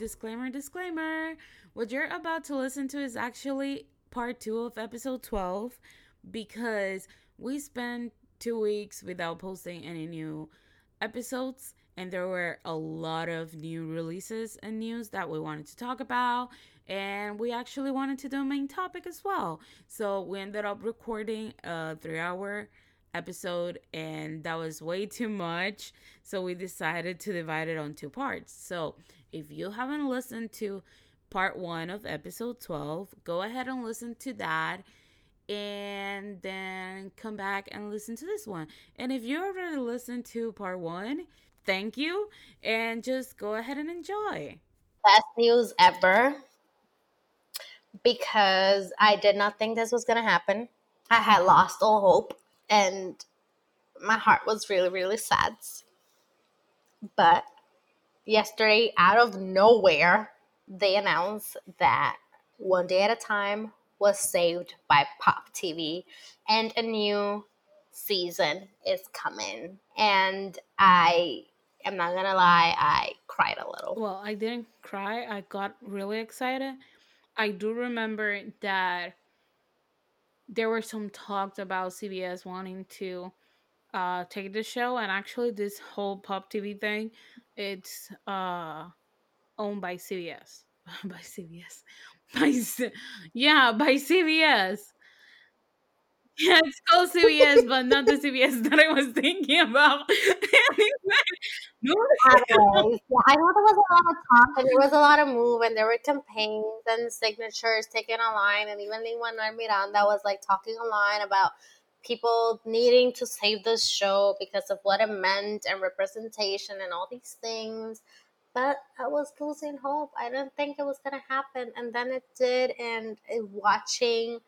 Disclaimer, disclaimer. What you're about to listen to is actually part two of episode 12 because we spent two weeks without posting any new episodes and there were a lot of new releases and news that we wanted to talk about and we actually wanted to do a main topic as well. So we ended up recording a three hour episode and that was way too much. So we decided to divide it on two parts. So if you haven't listened to part one of episode 12 go ahead and listen to that and then come back and listen to this one and if you already listened to part one thank you and just go ahead and enjoy best news ever because I did not think this was going to happen. I had lost all hope and my heart was really, really sad. But yesterday, out of nowhere, they announced that One Day at a Time was saved by Pop TV and a new season is coming. And I am not gonna lie, I cried a little. Well, I didn't cry. I got really excited. I do remember that there were some talks about CBS wanting to uh take the show and actually this whole pop TV thing it's uh owned by CBS by CBS by C- yeah by CBS yeah, it's called CBS, but not the CBS that I was thinking about. no. I know there was a lot of talk and there was a lot of move and there were campaigns and signatures taken online and even Lin-Manuel Miranda was like talking online about people needing to save this show because of what it meant and representation and all these things. But I was losing hope. I didn't think it was gonna happen, and then it did. And eh, watching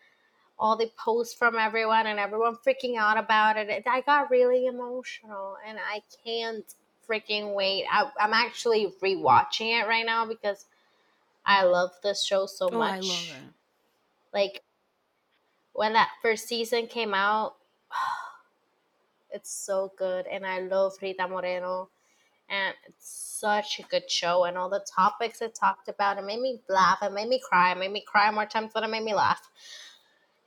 all the posts from everyone and everyone freaking out about it. I got really emotional and I can't freaking wait. I, am actually rewatching it right now because I love this show so oh, much. I love it. Like when that first season came out, it's so good and I love Rita Moreno and it's such a good show and all the topics it talked about it made me laugh it made me cry it made me cry more times than it made me laugh.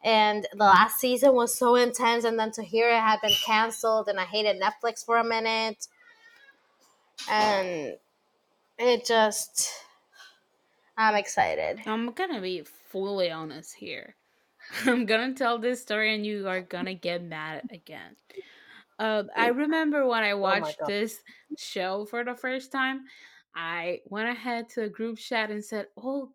And the last season was so intense and then to hear it had been canceled and i hated netflix for a minute. And it just i'm excited. I'm gonna be fully honest here i'm gonna tell this story and you are gonna get mad again uh, i remember when i oh watched oh this show for the first time I went ahead to a group chat and said, Oh,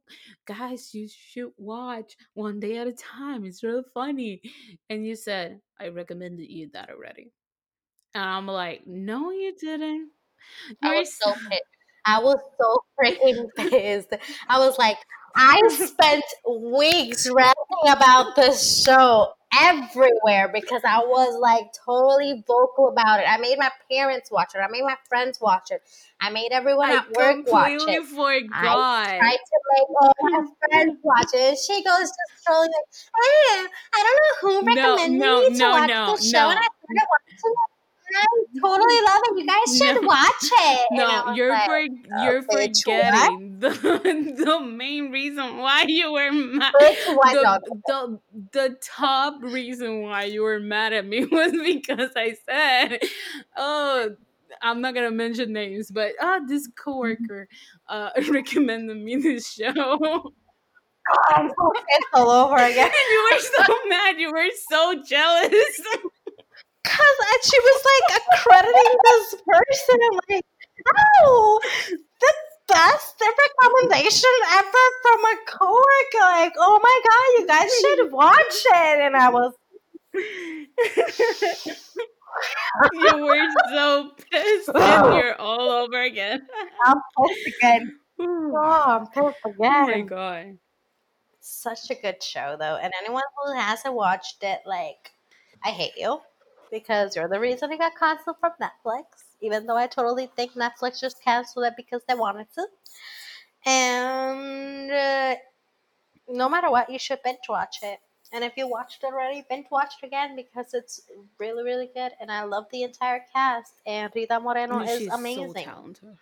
guys, you should watch One Day at a Time. It's really funny. And you said, I recommended you that already. And I'm like, No, you didn't. You're I was so pissed. I was so freaking pissed. I was like, I spent weeks ranting about this show everywhere because I was like totally vocal about it. I made my parents watch it. I made my friends watch it. I made everyone I at work watch it. Forgot. I tried to make all my friends watch it. She goes just trolling like, eh, I don't know who recommended no, no, me to no, watch no, the show, and I started watching it I totally love it. You guys should no, watch it. No, you're like, for, oh, you're forgetting the the main reason why you were mad. The, the, the top reason why you were mad at me was because I said, "Oh, I'm not gonna mention names, but uh, this coworker uh, recommended me this show." I'm so pissed all over again. You were so mad. You were so jealous. Cause and she was like accrediting this person and like, oh, the best recommendation ever from a coworker. Like, oh my god, you guys should watch it. And I was You were so pissed and you're all over again. I'm pissed again. Oh, I'm pissed again. Oh my god. Such a good show though. And anyone who hasn't watched it, like, I hate you because you're the reason it got canceled from Netflix. Even though I totally think Netflix just canceled it because they wanted to. And uh, no matter what, you should binge watch it. And if you watched it already, binge watch it again because it's really, really good. And I love the entire cast. And Rita Moreno is amazing. So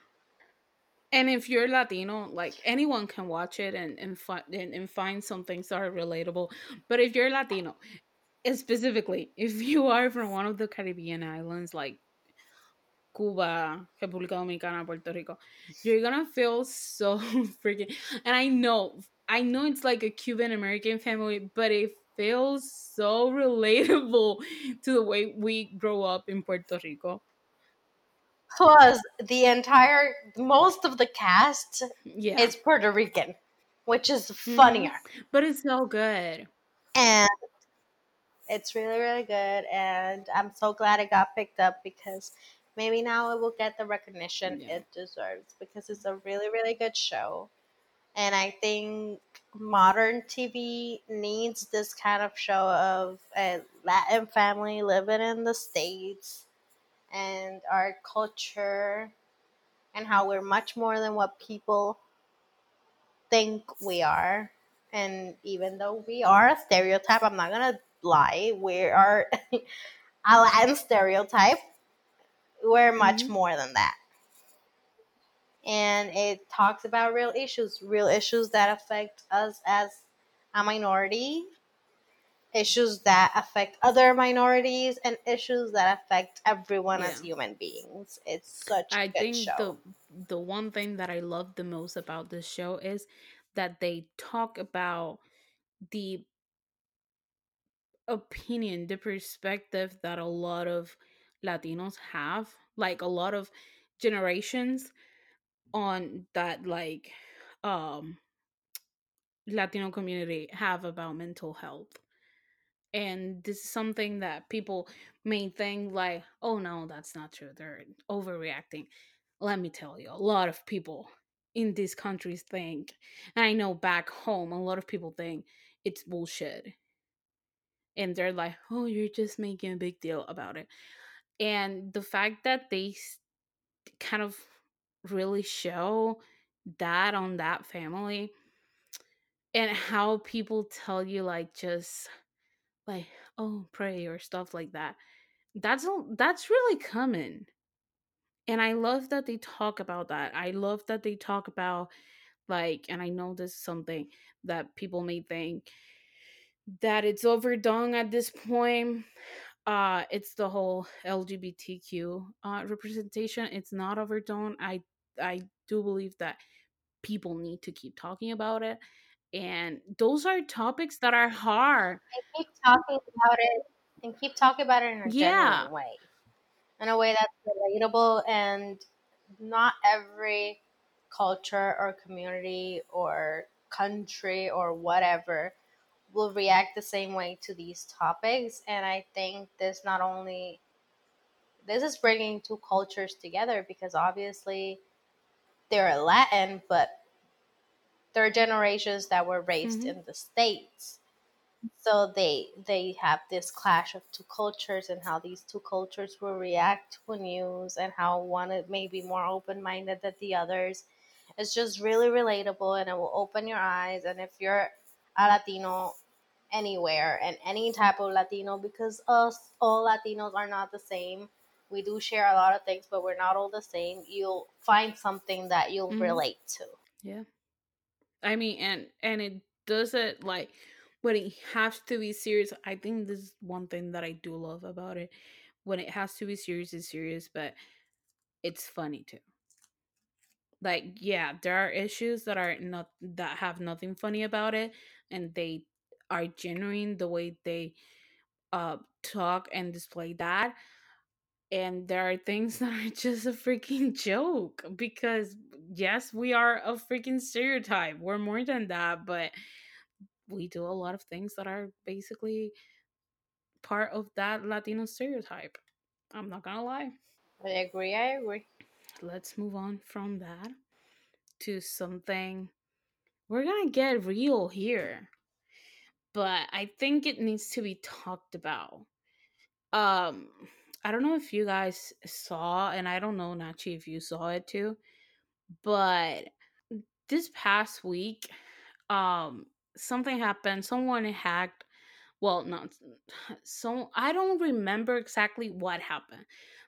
and if you're Latino, like anyone can watch it and and, fi- and and find some things that are relatable. But if you're Latino, and specifically, if you are from one of the Caribbean islands like Cuba, República Dominicana, Puerto Rico, you're gonna feel so freaking. And I know, I know it's like a Cuban American family, but it feels so relatable to the way we grow up in Puerto Rico. Plus, the entire most of the cast Yeah, is Puerto Rican, which is Mhm. funnier. but it's so good. And it's really, really good. And I'm so glad it got picked up because maybe now it will get the recognition Yeah. it deserves because it's a really, really good show. And I think modern TV needs this kind of show of a Latin family living in the States and our culture and how we're much more than what people think we are. And even though we are a stereotype, I'm not gonna lie, we are a Latin stereotype. We're much Mhm. more than that. And it talks about real issues, real issues that affect us as a minority, issues that affect other minorities, and issues that affect everyone as human beings. It's such a I good think show. the the one thing that I love the most about this show is that they talk about the opinion, the perspective that a lot of Latinos have, like a lot of generations on that like um Latino community have about mental health. And this is something that people may think like, oh no, that's not true. They're overreacting. Let me tell you, a lot of people in these countries think, and I know back home, a lot of people think it's bullshit. And they're like, oh, you're just making a big deal about it. And the fact that they kind of really show that on that family and how people tell you, like, just like, oh, pray or stuff like that that's that's really common and i love that they talk about that i love that they talk about like and i know this is something that people may think that it's overdone at this point uh it's the whole lgbtq uh representation it's not overdone i i do believe that people need to keep talking about it and those are topics that are hard. And keep talking about it and keep talking about it in a yeah. genuine way in a way that's relatable and not every culture or community or country or whatever will react the same way to these topics and i think this not only this is bringing two cultures together because obviously they're latin but they're generations that were raised Mhm. in the states so they they have this clash of two cultures and how these two cultures will react to news and how one is maybe more open-minded than the others it's just really relatable and it will open your eyes and if you're a latino anywhere and any type of latino because us all latinos are not the same we do share a lot of things but we're not all the same you'll find something that you'll Mhm. relate to Yeah. I mean, and and it doesn't like when it has to be serious. I think this is one thing that I do love about it. When it has to be serious, it's serious, but it's funny too. Like, yeah, there are issues that are not that have nothing funny about it, and they are genuine the way they uh talk and display that. And there are things that are just a freaking joke because yes, we are a freaking stereotype. We're more than that, but we do a lot of things that are basically part of that Latino stereotype. I'm not gonna lie. i agree i agree Let's move on from that to something. We're gonna get real here, but I think it needs to be talked about. Um, I don't know if you guys saw, and I don't know, Nachi, if you saw it too, but this past week, um, something happened. Someone hacked well not so i don't remember exactly what happened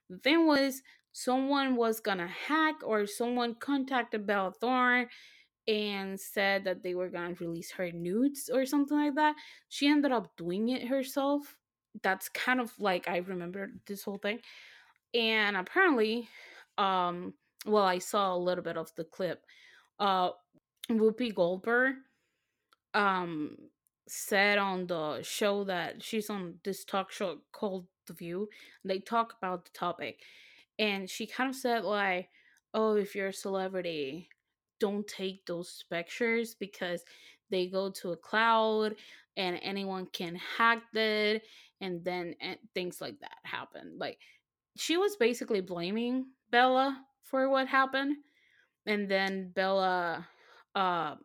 the thing was someone was gonna hack or someone contacted Bella Thorne and said that they were gonna release her nudes or something like that. She ended up doing it herself. That's kind of like I remember this whole thing. And apparently, um, well, I saw a little bit of the clip. Uh, Whoopi Goldberg um said on the show that she's on this talk show called The View. They talk about the topic, and she kind of said like, "Oh, if you're a celebrity, don't take those pictures because they go to a cloud and anyone can hack it, and then and things like that happen." Like she was basically blaming Bella for what happened, and then Bella uh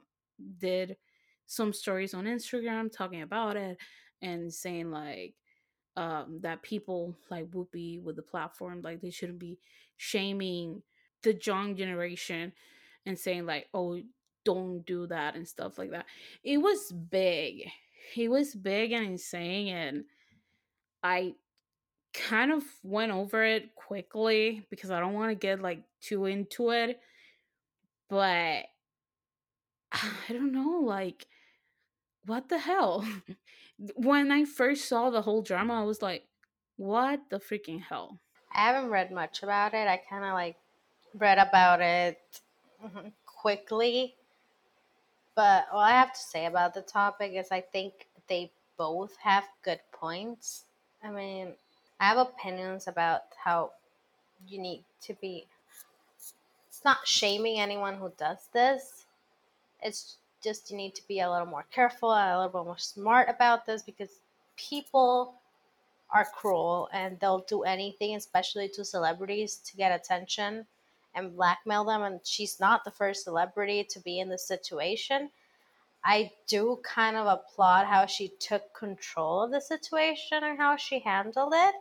did some stories on Instagram talking about it and saying like um, that people like Whoopi with the platform like they shouldn't be shaming the young generation and saying like oh don't do that and stuff like that. It was big. He was big and insane and I kind of went over it quickly because I don't want to get like too into it. But I don't know, like what the hell? when I first saw the whole drama, I was like, what the freaking hell? I haven't read much about it. I kind of like read about it Mm-hmm. quickly. But all I have to say about the topic is I think they both have good points. I mean, I have opinions about how you need to be. It's not shaming anyone who does this. It's just you need to be a little more careful, a little bit more smart about this because people are cruel and they'll do anything, especially to celebrities, to get attention and blackmail them. And she's not the first celebrity to be in this situation. I do kind of applaud how she took control of the situation and how she handled it.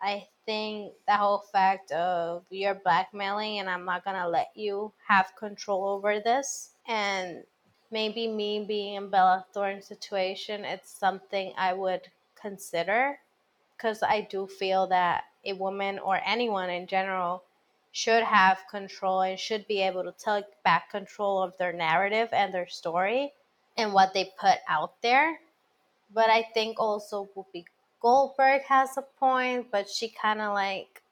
I think the whole fact of you're blackmailing and I'm not to let you have control over this and maybe me being in Bella Thorne's situation, it's something I would consider because I do feel that a woman or anyone in general should have control and should be able to take back control of their narrative and their story and what they put out there. But I think also Whoopi Goldberg has a point, but she kind of like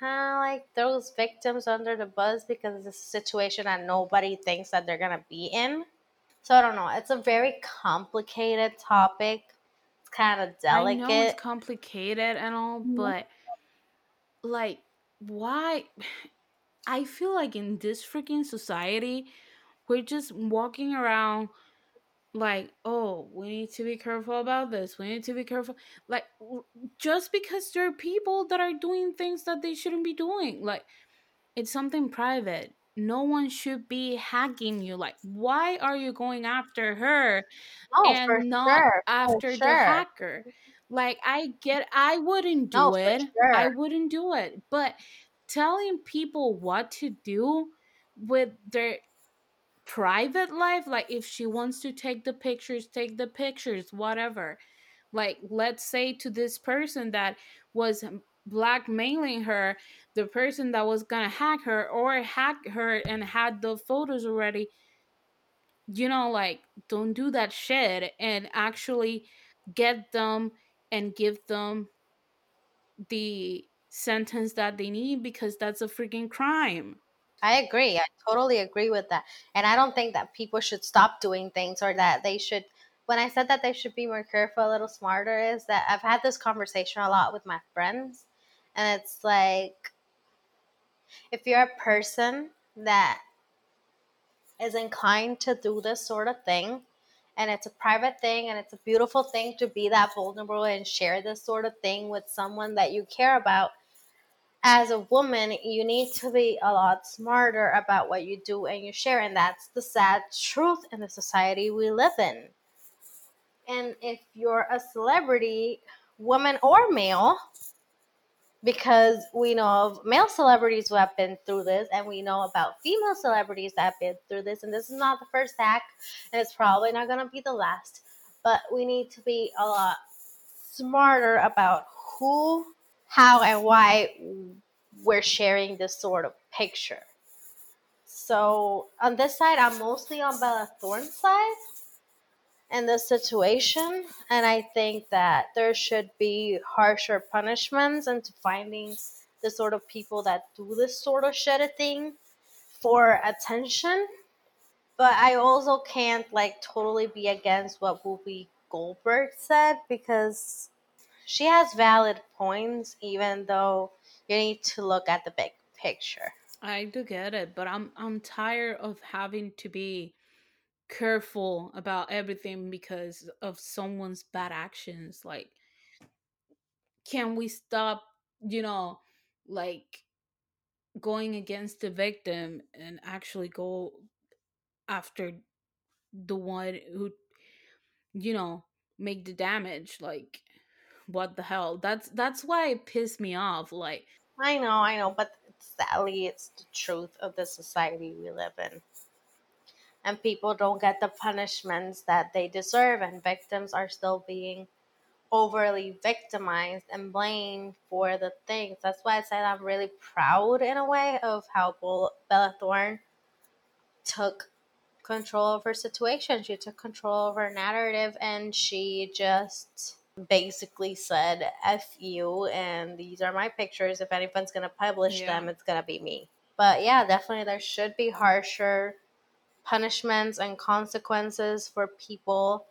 kind of like throws victims under the bus because it's a situation that nobody thinks that they're gonna be in. So I don't know. It's a very complicated topic. It's kind of delicate. I know it's complicated and all, mm-hmm. but like, why? I feel like in this freaking society, we're just walking around like, oh, we need to be careful about this. We need to be careful. Like, just because there are people that are doing things that they shouldn't be doing. Like, it's something private no one should be hacking you. Like, why are you going after her oh, and not sure. after sure. the hacker? Like, I get, I wouldn't do it. Sure. I wouldn't do it. But telling people what to do with their private life, like if she wants to take the pictures, take the pictures, whatever. Like, let's say to this person that was blackmailing her the person that was gonna hack her or hack her and had the photos already you know like don't do that shit and actually get them and give them the sentence that they need because that's a freaking crime I agree. I totally agree with that. And I don't think that people should stop doing things or that they should when I said that they should be more careful, a little smarter is that I've had this conversation a lot with my friends and it's like if you're a person that is inclined to do this sort of thing and it's a private thing and it's a beautiful thing to be that vulnerable and share this sort of thing with someone that you care about. As a woman you need to be a lot smarter about what you do and you share and that's the sad truth in the society we live in. And if you're a celebrity woman or male because we know of male celebrities who have been through this and we know about female celebrities that have been through this and this is not the first hack and it's probably not going to be the last but we need to be a lot smarter about who how and why we're sharing this sort of picture. So on this side, I'm mostly on Bella Thorne's side in this situation, and I think that there should be harsher punishments into finding the sort of people that do this sort of shitty thing for attention. But I also can't like totally be against what Whoopi Goldberg said because she has valid points, even though you need to look at the big picture. I do get it, but I'm I'm tired of having to be careful about everything because of someone's bad actions. Like, can we stop, you know, like going against the victim and actually go after the one who, you know, make the damage? Like, what the hell? That's that's why it pissed me off. Like, I know, I know, but sadly, it's the truth of the society we live in. And people don't get the punishments that they deserve, and victims are still being overly victimized and blamed for the things. That's why I said I'm really proud in a way of how Bella Thorne took control of her situation. She took control of her narrative and she just basically said F you and these are my pictures. If anyone's gonna publish yeah. them, it's gonna be me. But yeah, definitely there should be harsher punishments and consequences for people.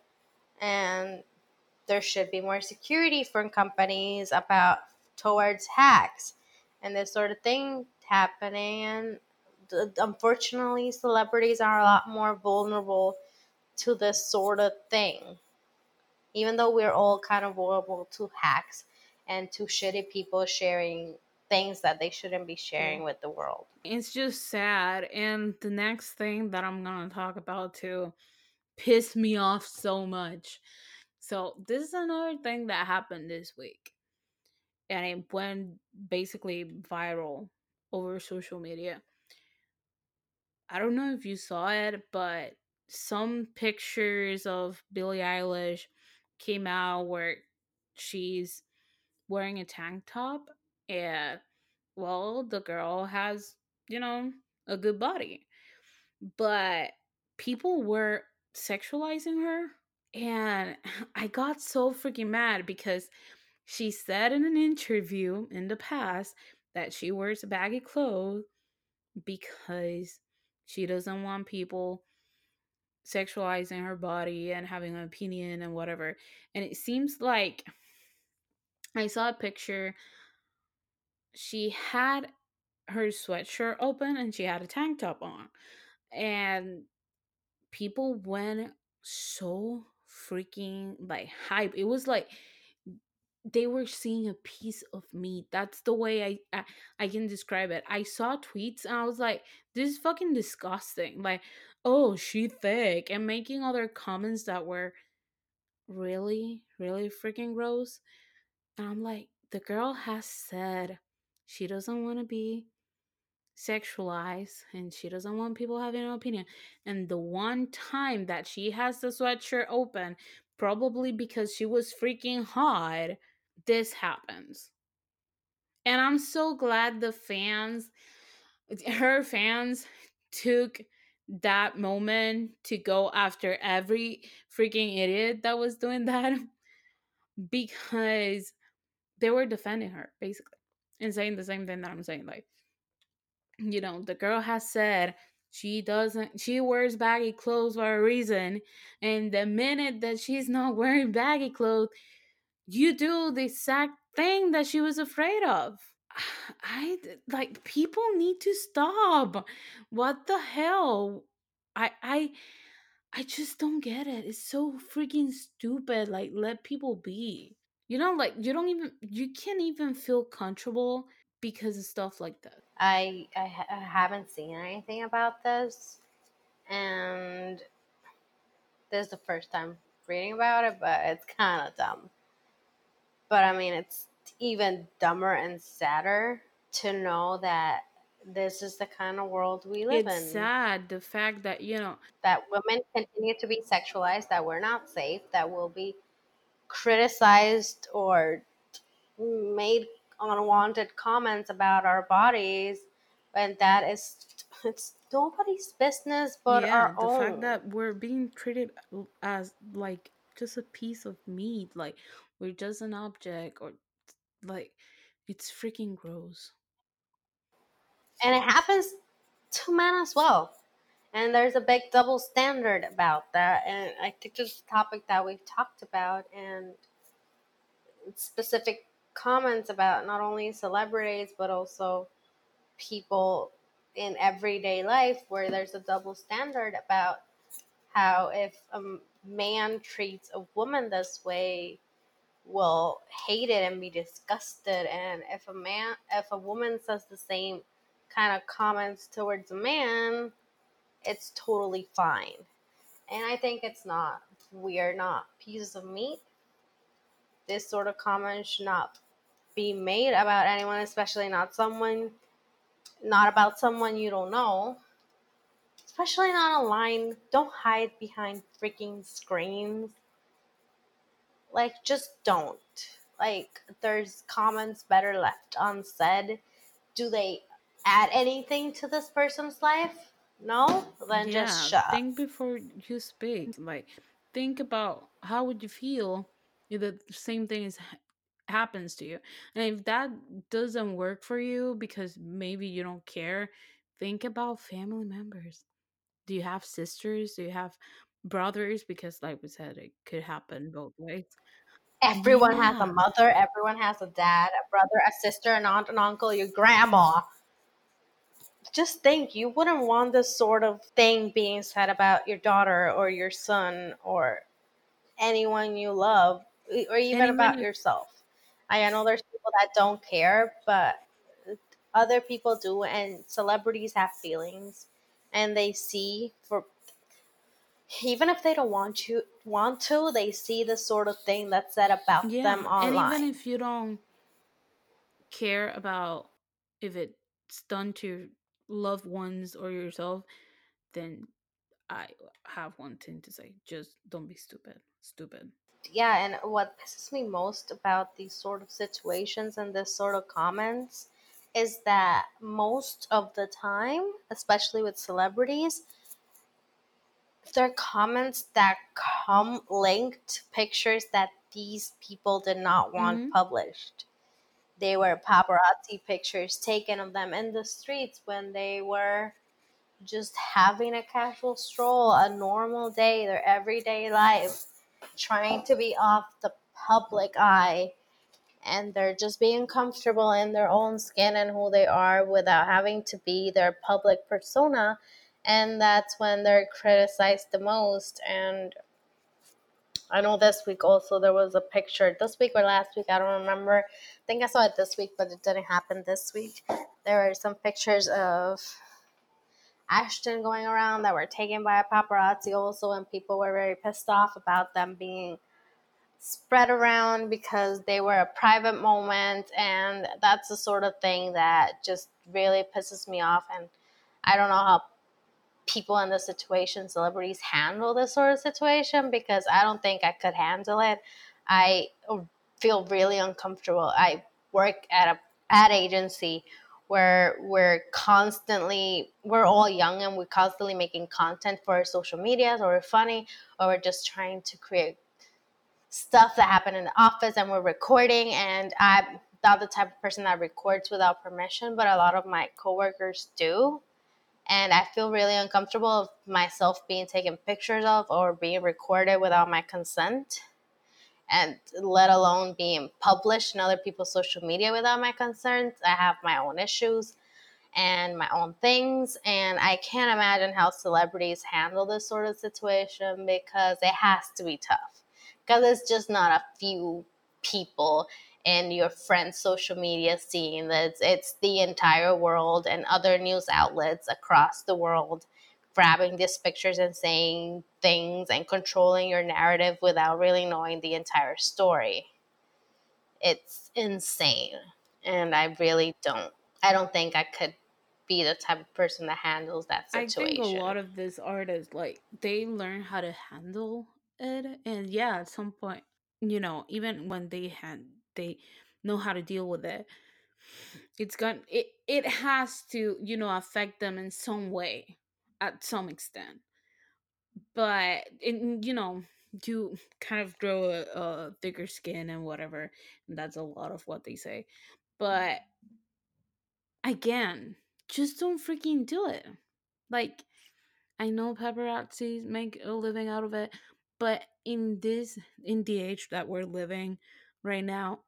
And there should be more security from companies about towards hacks and this sort of thing happening. And unfortunately celebrities are a lot more vulnerable to this sort of thing. Even though we're all kind of vulnerable to hacks and to shitty people sharing things that they shouldn't be sharing with the world. It's just sad. And the next thing that I'm going to talk about too pissed me off so much. So, this is another thing that happened this week. And it went basically viral over social media. I don't know if you saw it, but some pictures of Billie Eilish came out where she's wearing a tank top and well the girl has you know a good body but people were sexualizing her and i got so freaking mad because she said in an interview in the past that she wears baggy clothes because she doesn't want people sexualizing her body and having an opinion and whatever. And it seems like I saw a picture. She had her sweatshirt open and she had a tank top on. And people went so freaking like hype. It was like they were seeing a piece of meat. That's the way I, I, I can describe it. I saw tweets and I was like, this is fucking disgusting. Like, oh, she thick, and making other comments that were really, really freaking gross. And I'm like, the girl has said she doesn't want to be sexualized and she doesn't want people having an opinion. And the one time that she has the sweatshirt open, probably because she was freaking hot, this happens. And I'm so glad the fans, her fans, took that moment to go after every freaking idiot that was doing that because they were defending her basically and saying the same thing that I'm saying like you know the girl has said she doesn't she wears baggy clothes for a reason and the minute that she's not wearing baggy clothes you do the exact thing that she was afraid of I like people need to stop. What the hell? I I I just don't get it. It's so freaking stupid. Like let people be. You know, like you don't even you can't even feel comfortable because of stuff like that. I I, ha- I haven't seen anything about this, and this is the first time reading about it, but it's kind of dumb. But I mean, it's even dumber and sadder to know that this is the kind of world we live it's in. It's sad the fact that you know that women continue to be sexualized, that we're not safe, that we'll be criticized or made unwanted comments about our bodies and that is it's nobody's business but yeah, our the fact own that we're being treated as like just a piece of meat, like we're just an object, or like it's freaking gross. and it happens to men as well and there's a big double standard about that and i think this is a topic that we've talked about and specific comments about not only celebrities but also people in everyday life where there's a double standard about how if a man treats a woman this way will hate it and be disgusted. And if a man if a woman says the same kind of comments towards a man it's totally fine. And i think it's not we are not pieces of meat. This sort of comment should not be made about anyone especially not someone not about someone you don't know. Especially not online don't hide behind freaking screens. Like just don't. Like there's comments better left unsaid. Do they add anything to this person's life no then just Yeah, shut up think before you speak. Like, think about how would you feel if the same thing is ha- happens to you, and if that doesn't work for you because maybe you don't care, think about family members. Do you have sisters? Do you have brothers? Because, like we said, it could happen both ways. everyone has a Yeah, mother everyone has a dad a brother a sister an aunt an uncle your grandma just think you wouldn't want this sort of thing being said about your daughter or your son or anyone you love or even about even yourself. I know there's people that don't care, but other people do and celebrities have feelings and they see for even if they don't want to want to, they see the sort of thing that's said about yeah, them and even if you don't care about if it's done to loved ones or yourself, then I have one thing to say. Just don't be stupid. Stupid. Yeah, and what pisses me most about these sort of situations and this sort of comments is that most of the time, especially with celebrities, they're comments that come linked pictures that these people did not want Mm-hmm. published. They were paparazzi pictures taken of them in the streets when they were just having a casual stroll, a normal day, their everyday life, trying to be off the public eye. And they're just being comfortable in their own skin and who they are without having to be their public persona. And that's when they're criticized the most. And I know this week also there was a picture, this week or last week, I don't remember. I think I saw it this week, but it didn't happen this week. There were some pictures of Ashton going around that were taken by a paparazzi also, and people were very pissed off about them being spread around because they were a private moment, and that's the sort of thing that just really pisses me off. And I don't know how people in this situation, celebrities, handle this sort of situation because I don't think I could handle it. I feel really uncomfortable. I work at a ad agency where we're constantly we're all young and we're constantly making content for our social medias or we're funny or we're just trying to create stuff that happened in the office and we're recording and i'm not the type of person that records without permission but a lot of my coworkers do and i feel really uncomfortable of myself being taken pictures of or being recorded without my consent and let alone being published in other people's social media without my consent. I have my own issues and my own things, and I can't imagine how celebrities handle this sort of situation because it has to be tough. Because it's just not a few people in your friend's social media scene, it's, it's the entire world and other news outlets across the world grabbing these pictures and saying things and controlling your narrative without really knowing the entire story. It's insane. And I really don't I don't think I could be the type of person that handles that situation. I think a lot of these artists, like, they learn how to handle it. And yeah, at some point, you know, even when they had, they know how to deal with it. it's going it it has to you know affect them in some way at some extent. But in you know you kind of grow a, a thicker skin and whatever and that's a lot of what they say. But again just don't freaking do it. Like i know paparazzi make a living out of it but in this in the age that we're living right now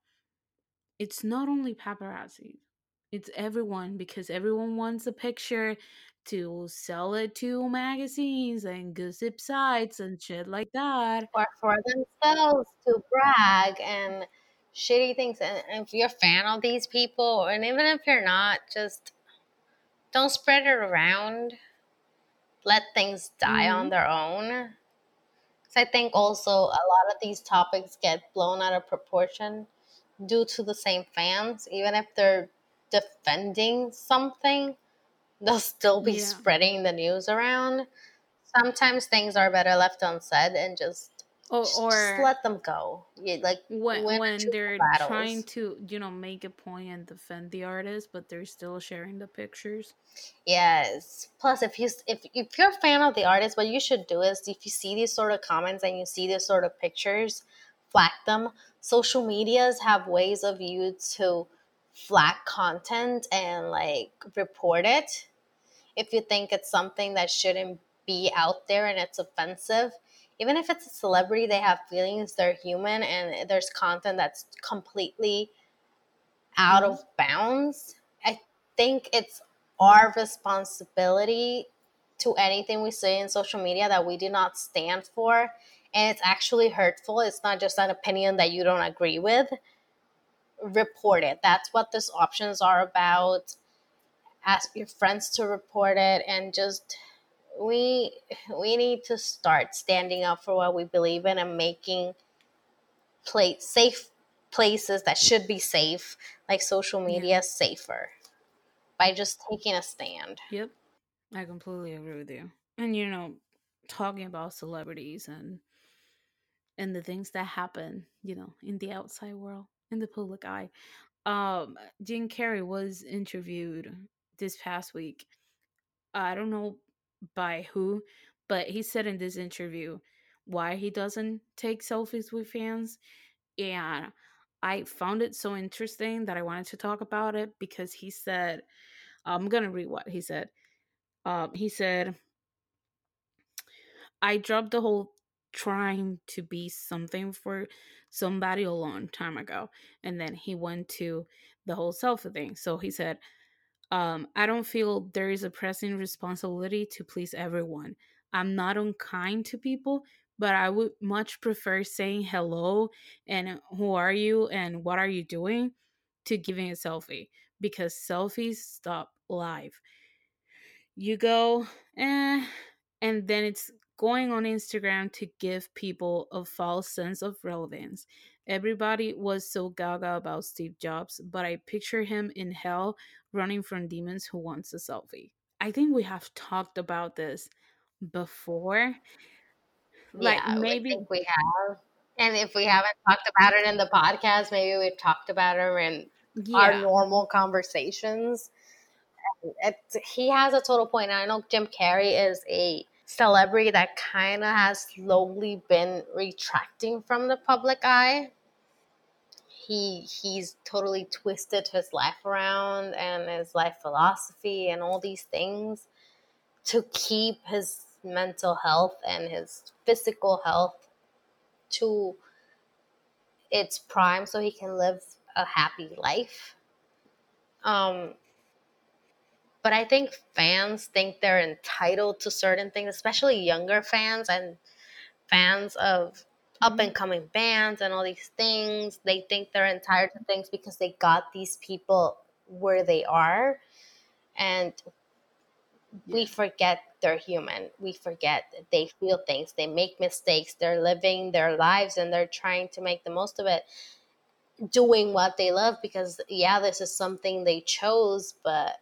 it's not only paparazzi it's everyone because everyone wants a picture to sell it to magazines and gossip sites and shit like that. Or for themselves to brag and shitty things. And if you're a fan of these people, and even if you're not, just don't spread it around. Let things die mm-hmm. on their own. Because I think also a lot of these topics get blown out of proportion due to the same fans, even if they're defending something, they'll still be yeah. spreading the news around. Sometimes things are better left unsaid and just oh, or, or just let them go. You, like when when they're trying to you know make a point and defend the artist, but they're still sharing the pictures. Yes. Plus, if you if if you're a fan of the artist, what you should do is if you see these sort of comments and you see these sort of pictures, flag them. Social medias have ways of you to flag content and like report it. If you think it's something that shouldn't be out there and it's offensive even if it's a celebrity they have feelings they're human and there's content that's completely out mm-hmm. of bounds. I think it's our responsibility to anything we say in social media that we do not stand for and it's actually hurtful it's not just an opinion that you don't agree with report it. That's what these options are about. Ask your friends to report it and just we we need to start standing up for what we believe in and making place safe places that should be safe, like social media, yeah. safer by just taking a stand. Yep. I completely agree with you. And you know, talking about celebrities and and the things that happen, you know, in the outside world in the public eye. Um, Jim Carrey was interviewed this past week. I don't know by who, but he said in this interview why he doesn't take selfies with fans. And I found it so interesting that I wanted to talk about it because he said, I'm going to read what he said. Um, he said, I dropped the whole trying to be something for somebody a long time ago. And then he went to the whole selfie thing. So he said, um, I don't feel there is a pressing responsibility to please everyone. I'm not unkind to people, but I would much prefer saying hello and who are you and what are you doing to giving a selfie because selfies stop live. You go, eh, and then it's going on Instagram to give people a false sense of relevance. Everybody was so gaga about Steve Jobs, but I picture him in hell running from demons who wants a selfie. I think we have talked about this before. Like yeah, maybe we have. And if we haven't talked about it in the podcast, maybe we've talked about it in yeah. our normal conversations. It's, he has a total point. I know Jim Carrey is a celebrity that kind of has slowly been retracting from the public eye. He he's totally twisted his life around and his life philosophy and all these things to keep his mental health and his physical health to its prime so he can live a happy life. Um, but I think fans think they're entitled to certain things, especially younger fans and fans of up and mm-hmm. coming bands and all these things. They think they're entitled to things because they got these people where they are. And we forget they're human. We forget they feel things, they make mistakes, they're living their lives and they're trying to make the most of it, doing what they love because, yeah, this is something they chose, but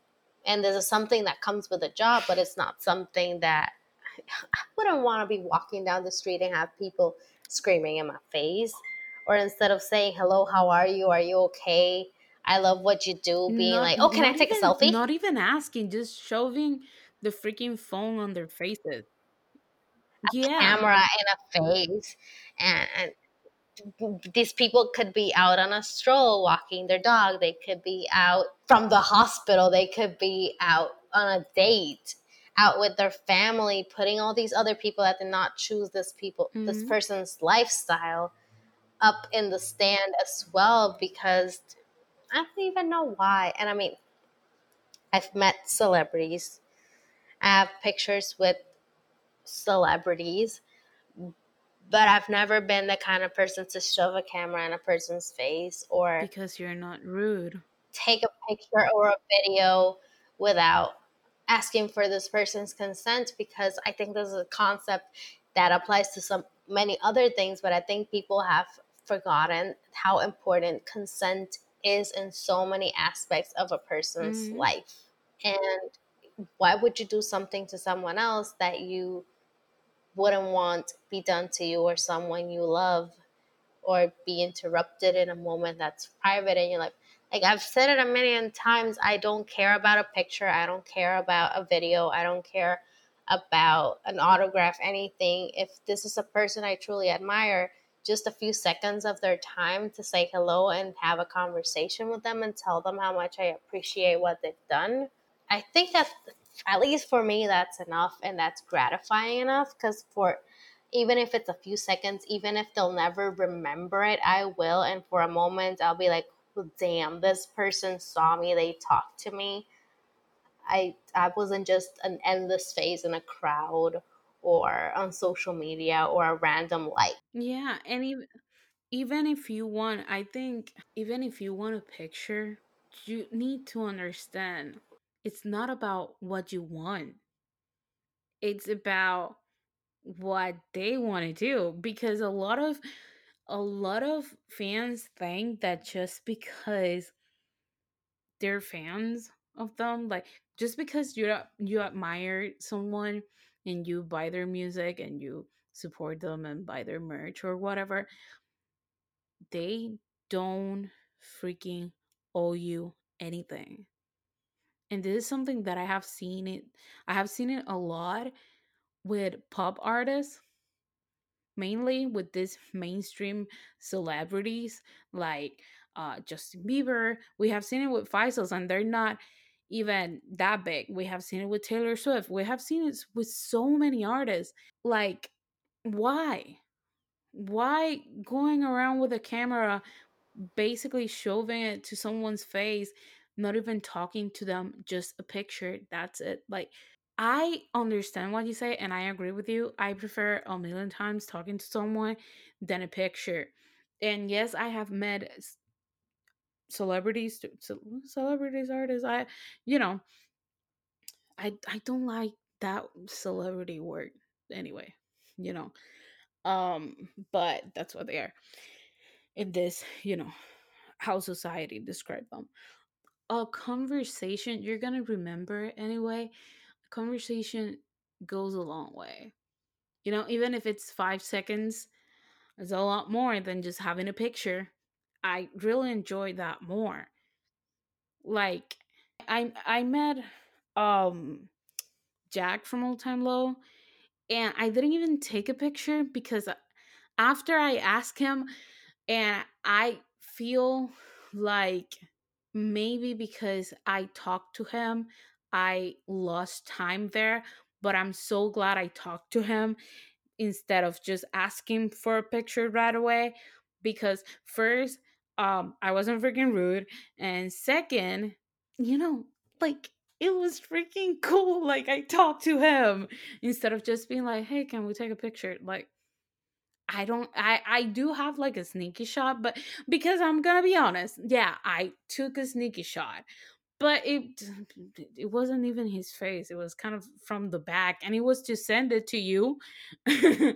and this is something that comes with a job, but it's not something that I wouldn't want to be walking down the street and have people screaming in my face. Or instead of saying, hello, how are you? Are you okay? I love what you do, being not, like, oh, can I take even, a selfie? Not even asking, just shoving the freaking phone on their faces. A yeah. camera in a face. And, and these people could be out on a stroll walking their dog. They could be out from the hospital. They could be out on a date, out with their family, putting all these other people that did not choose this people, mm-hmm. this person's lifestyle up in the stand as well because I don't even know why. And I mean, I've met celebrities. I have pictures with celebrities but I've never been the kind of person to shove a camera in a person's face or because you're not rude. Take a picture or a video without asking for this person's consent because I think this is a concept that applies to some many other things, but I think people have forgotten how important consent is in so many aspects of a person's mm-hmm. life. And why would you do something to someone else that you wouldn't want be done to you or someone you love or be interrupted in a moment that's private in your life. Like I've said it a million times, I don't care about a picture, I don't care about a video, I don't care about an autograph, anything. If this is a person I truly admire, just a few seconds of their time to say hello and have a conversation with them and tell them how much I appreciate what they've done. I think that at least for me that's enough and that's gratifying enough because for even if it's a few seconds even if they'll never remember it i will and for a moment i'll be like well, damn this person saw me they talked to me. I i wasn't just an endless face in a crowd or on social media or a random like. Yeah and even even if you want i think even if you want a picture you need to understand it's not about what you want. It's about what they want to do because a lot of a lot of fans think that just because they're fans of them like just because you you admire someone and you buy their music and you support them and buy their merch or whatever they don't freaking owe you anything and this is something that I have seen it I have seen it a lot with pop artists mainly with these mainstream celebrities like uh, Justin Bieber. We have seen it with Five Sauce, and they're not even that big. We have seen it with Taylor Swift. We have seen it with so many artists. Like, why? Why going around with a camera, basically shoving it to someone's face not even talking to them, just a picture. That's it. Like, I understand what you say, and I agree with you. I prefer a million times talking to someone than a picture. And yes, I have met celebrities, celebrities, artists. I, you know, I I don't like that celebrity word anyway. You know, um, but that's what they are in this. You know, how society describe them a conversation you're gonna remember anyway a conversation goes a long way. You know even if it's five seconds it's a lot more than just having a picture. I really enjoy that more. Like i i met um jack from All Time Low and i didn't even take a picture because after i asked him and i feel like maybe because I talked to him, I lost time there, but I'm so glad I talked to him instead of just asking for a picture right away because first um I wasn't freaking rude and second, you know, like it was freaking cool like I talked to him instead of just being like, "Hey, can we take a picture?" Like I don't I I do have like a sneaky shot, but because I'm going to be honest, yeah, I took a sneaky shot. But it it wasn't even his face. It was kind of from the back and it was to send it to you.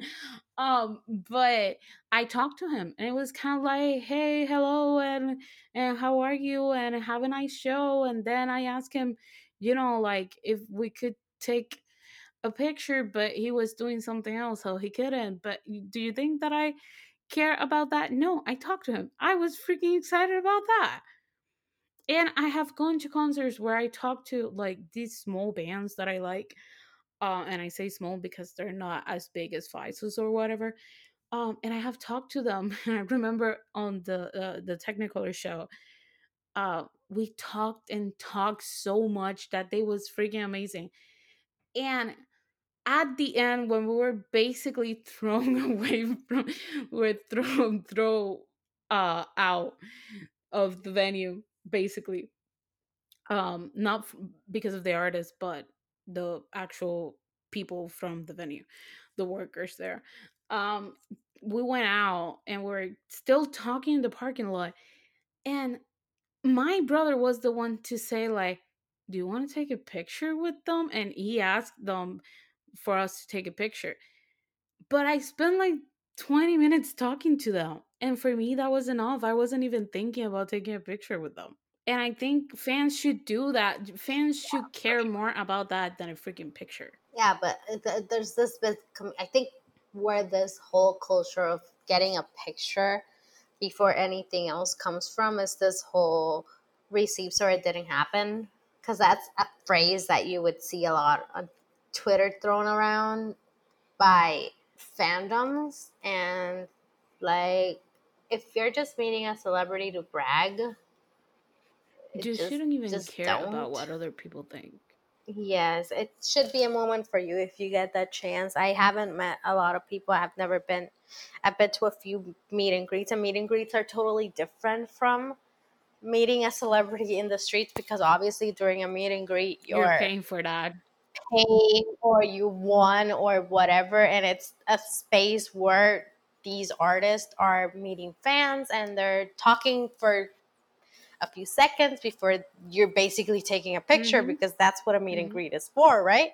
um but I talked to him and it was kind of like, "Hey, hello and and how are you and have a nice show." And then I asked him, you know, like if we could take a picture, but he was doing something else, so he couldn't. But do you think that I care about that? No, I talked to him. I was freaking excited about that. and I have gone to concerts where I talk to like these small bands that I like. Uh, and I say small because they're not as big as Five Sauce or whatever. Um, and I have talked to them. And I remember on the uh, the Technicolor show, uh, we talked and talked so much that they was freaking amazing. And at the end, when we were basically thrown away from, we were thrown throw uh out of the venue, basically. Um not f- because of the artist but the actual people from the venue the workers there. Um we went out and we're still talking in the parking lot and my brother was the one to say like do you want to take a picture with them? And he asked them for us to take a picture but i spent like 20 minutes talking to them and for me that was enough i wasn't even thinking about taking a picture with them and I think fans should do that. Fans should care more about that than a freaking picture. Yeah, but uh, th- there's this bit. I think where this whole culture of getting a picture before anything else comes from is this whole receipts or it didn't happen because that's a phrase that you would see a lot on Twitter thrown around by fandoms and like if you're just meeting a celebrity to brag, Just just shouldn't even just care about don't. what other people think. Yes, it should be a moment for you if you get that chance. I haven't met a lot of people. I've never been. I've been to a few meet and greets, and meet and greets are totally different from meeting a celebrity in the streets because obviously during a meet and greet You're you're paying for that. Paying or you won or whatever, and it's a space where these artists are meeting fans and they're talking for a few seconds before you're basically taking a picture Mhm. because that's what a meet and Mhm. greet is for, right?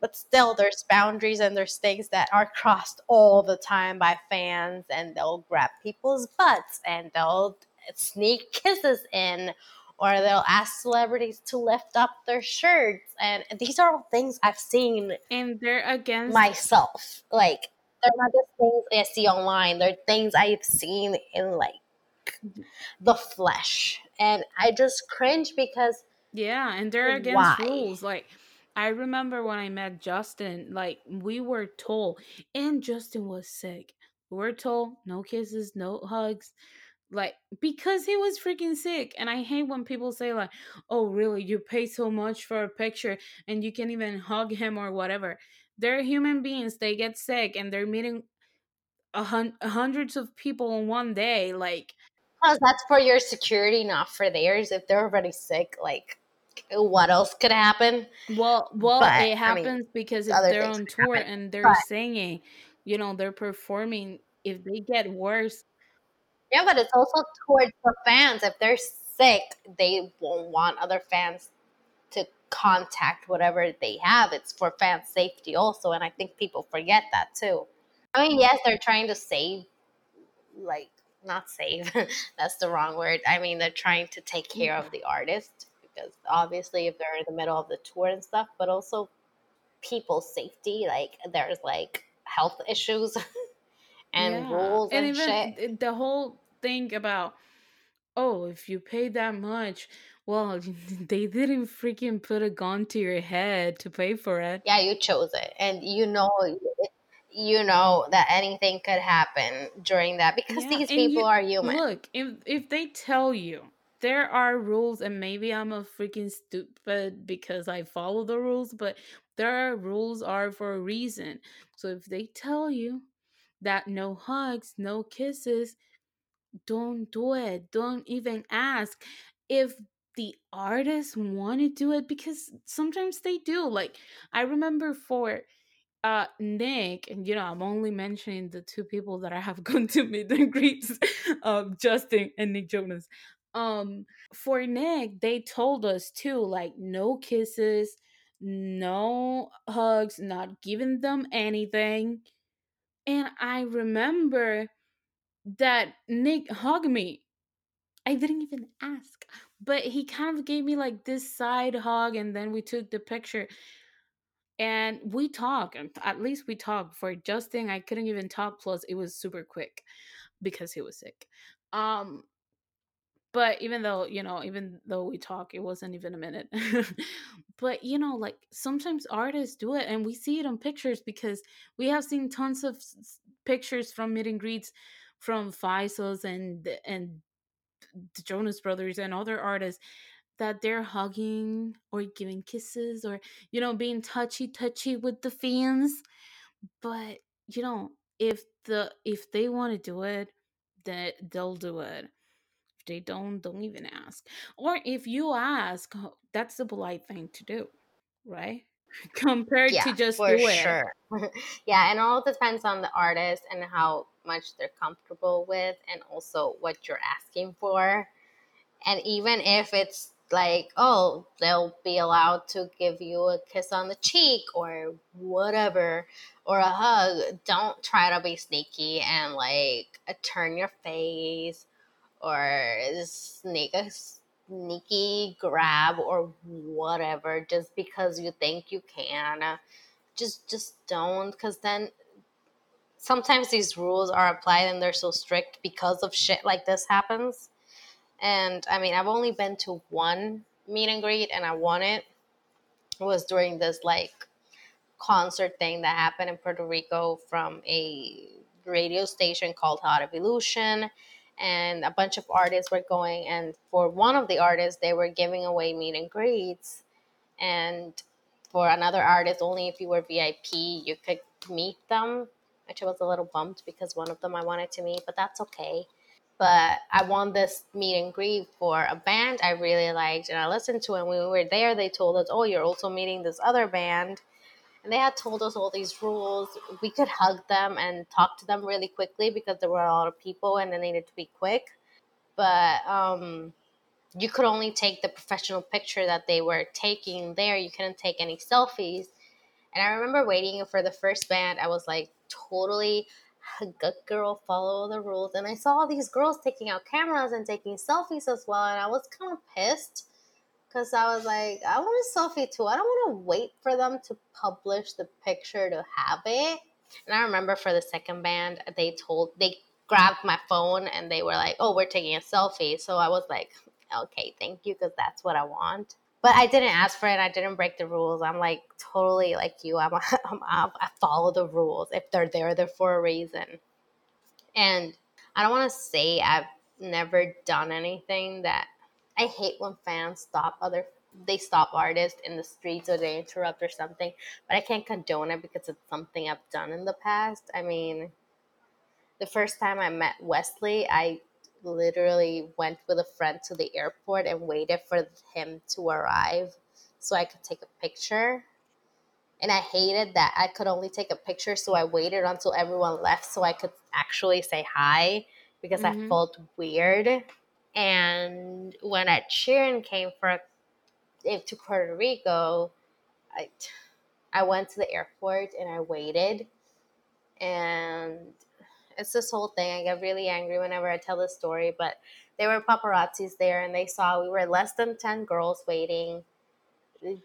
But still, there's boundaries and there's things that are crossed all the time by fans, and they'll grab people's butts and they'll sneak kisses in, or they'll ask celebrities to lift up their shirts. And these are all things I've seen And they're against myself. Like, they're not just things I see online, they're things I've seen in like the flesh. And I just cringe because Yeah, and they're against why? rules. Like I remember when I met Justin, like we were told and Justin was sick. We were told no kisses, no hugs. Like because he was freaking sick. And I hate when people say like, "Oh, really? You pay so much for a picture and you can even hug him or whatever." They're human beings. They get sick and they're meeting a hun- hundreds of people in one day like that's for your security, not for theirs. If they're already sick, like, what else could happen? Well, well, But, it I mean, happens because if they're on tour happen. and they're But singing, you know, they're performing. If they get worse, yeah, but it's also towards the fans. If they're sick, they won't want other fans to contact whatever they have. It's for fan safety also, and I think people forget that too. I mean, yes, they're trying to save, like, not save. that's the wrong word. I mean, they're trying to take care of the artist because obviously, if they're in the middle of the tour and stuff, but also people's safety. Like, there's like health issues and yeah. rules And and even shit. the whole thing about, oh, if you pay that much, well, they didn't freaking put a gun to your head to pay for it. Yeah, you chose it, and you know, you know that anything could happen during that because Yeah, these people you are human. look if if they tell you there are rules, and maybe I'm a freaking stupid because I follow the rules, but there are rules are for a reason. So if they tell you that no hugs, no kisses, don't do it. Don't even ask if the artists want to do it because sometimes they do. Like I remember for uh Nick, and you know, I'm only mentioning the two people that I have gone to meet and greets, um, Justin and Nick Jonas. Um, for Nick, they told us too, like no kisses, no hugs, not giving them anything. And I remember that Nick hugged me. I didn't even ask, but he kind of gave me like this side hug, and then we took the picture and we talk and at least we talk for justin i couldn't even talk plus it was super quick because he was sick um but even though you know even though we talk it wasn't even a minute but you know like sometimes artists do it and we see it on pictures because we have seen tons of pictures from meet and greets from Five Sauce and and the Jonas Brothers and other artists that they're hugging or giving kisses or you know being touchy touchy with the fans. But you know if the if they want to do it that they'll do it. If they don't don't even ask. Or if you ask that's the polite thing to do right? Compared yeah, to just for do sure. yeah, and all depends on the artist and how much they're comfortable with, and also what you're asking for. And even if it's like, oh, they'll be allowed to give you a kiss on the cheek or whatever, or a hug, don't try to be sneaky and like uh, turn your face or sneak a sneaky grab or whatever just because you think you can. Just just don't because then sometimes these rules are applied and they're so strict because of shit like this happens. And I mean, I've only been to one meet and greet and I won it. It was during this like concert thing that happened in Puerto Rico from a radio station called Hot Evolution and a bunch of artists were going and for one of the artists they were giving away meet and greets and for another artist only if you were vip you could meet them which I was a little bummed because one of them I wanted to meet but that's okay but I won this meet and greet for a band I really liked and I listened to And when we were there they told us oh you're also meeting this other band and they had told us all these rules. We could hug them and talk to them really quickly because there were a lot of people and they needed to be quick. But um, you could only take the professional picture that they were taking there. You couldn't take any selfies. And I remember waiting for the first band. I was like totally a good girl, follow the rules. And I saw all these girls taking out cameras and taking selfies as well. And I was kind of pissed because I was like, I want a selfie too. I don't want to wait for them to publish the picture to have it. And I remember for the second band, they told they grabbed my phone and they were like, "Oh, we're taking a selfie." So I was like, "Okay, thank you, because that's what I want." But I didn't ask for it. I didn't break the rules. I'm like totally like you. I'm, I'm, I'm follow the rules. If they're there, they're for a reason. And I don't want to say I've never done anything that I hate when fans stop other they stop artists in the streets or they interrupt or something, but I can't condone it because it's something I've done in the past. I mean, the first time I met Wesley, I literally went with a friend to the airport and waited for him to arrive so I could take a picture. And I hated that I could only take a picture, so I waited until everyone left so I could actually say hi because mm-hmm. I felt weird. And when Ed Sheeran came for to Puerto Rico, I I went to the airport and I waited, and it's this whole thing. I get really angry whenever I tell this story, but there were paparazzis there, and they saw we were less than ten girls waiting.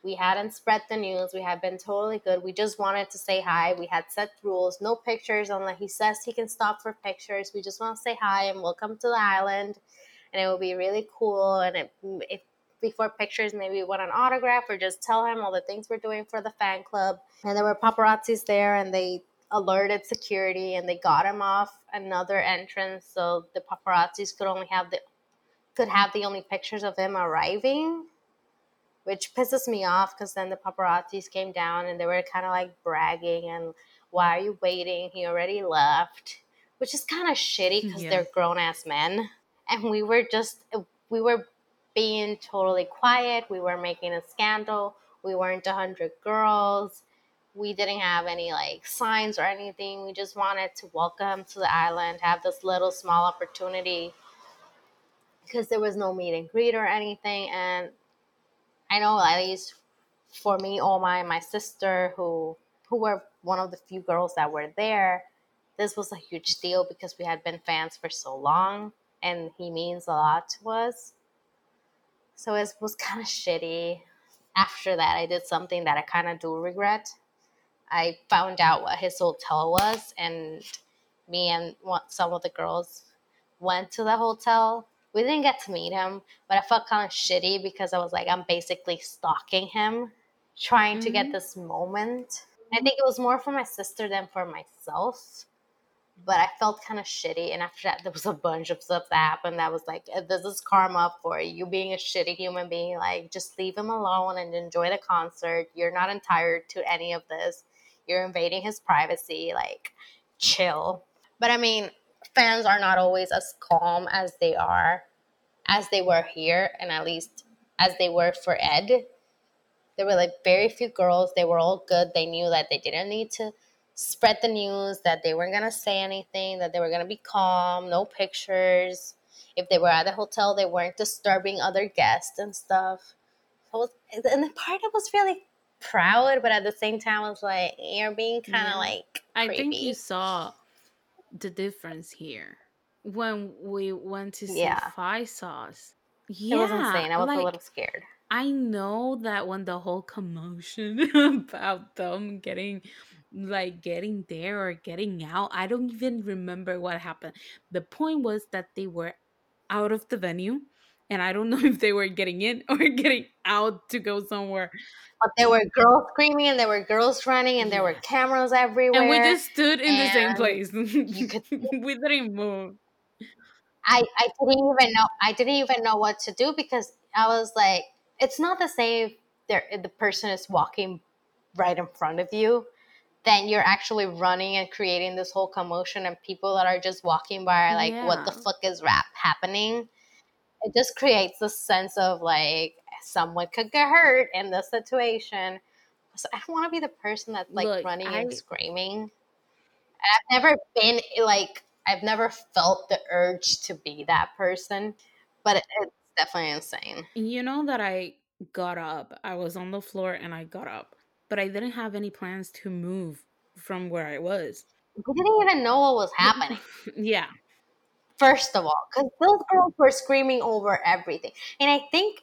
We hadn't spread the news. We had been totally good. We just wanted to say hi. We had set rules, no pictures unless he says he can stop for pictures. We just want to say hi and welcome to the island and it would be really cool. And it, if before pictures, maybe want an autograph or just tell him all the things we're doing for the fan club. And there were paparazzis there, and they alerted security and they got him off another entrance, so the paparazzis could only have the could have the only pictures of him arriving which pisses me off because then the paparazzis came down and they were kind of like bragging and why are you waiting? He already left, which is kind of shitty because yeah. they're grown ass men. And we were just we were being totally quiet. We were making a scandal. We weren't a hundred girls we didn't have any like signs or anything we just wanted to welcome to the island have this little small opportunity because there was no meet and greet or anything and i know at least for me Oma and my sister who who were one of the few girls that were there this was a huge deal because we had been fans for so long and he means a lot to us. So it was kind of shitty. After that, I did something that I kind of do regret. I found out what his hotel was, and me and some of the girls went to the hotel we didn't get to meet him, but I felt kind of shitty because I was like, I'm basically stalking him, trying mm-hmm. to get mm-hmm. this moment. I think it was more for my sister than for myself. But I felt kind of shitty. And after that, there was a bunch of stuff that happened that was like, uh, this is karma for you being a shitty human being. Like, just leave him alone and enjoy the concert. You're not entitled to any of this. You're invading his privacy. Like, chill. But I mean, fans are not always as calm as they are as they were here and at least as they were for ed there were like very few girls they were all good they knew that they didn't need to spread the news that they weren't going to say anything that they were going to be calm no pictures if they were at the hotel they weren't disturbing other guests and stuff so was, and the part that was really proud but at the same time I was like you're being kind of yeah. like creepy. i think you saw the difference here when we went to see yeah. Five Sauce. Yeah, it was insane. I was like, a little scared. I know that when the whole commotion about them getting like getting there or getting out, I don't even remember what happened. The point was that they were out of the venue and I don't know if they were getting in or getting out to go somewhere. But there were girls screaming and there were girls running and there were cameras everywhere. And we just stood in the same place. we didn't move. I, I didn't even know I didn't even know what to do because I was like, it's not the same there the person is walking right in front of you then you're actually running and creating this whole commotion and people that are just walking by are like yeah. what the fuck is rap happening it just creates a sense of like someone could get hurt in this situation. So I don't want to be the person that's like Look, running I, and screaming. I've never been like I've never felt the urge to be that person, but it, it's definitely insane. You know that I got up. I was on the floor and I got up, but I didn't have any plans to move from where I was. We didn't even know what was happening. yeah first of all, because those girls were screaming over everything. And I think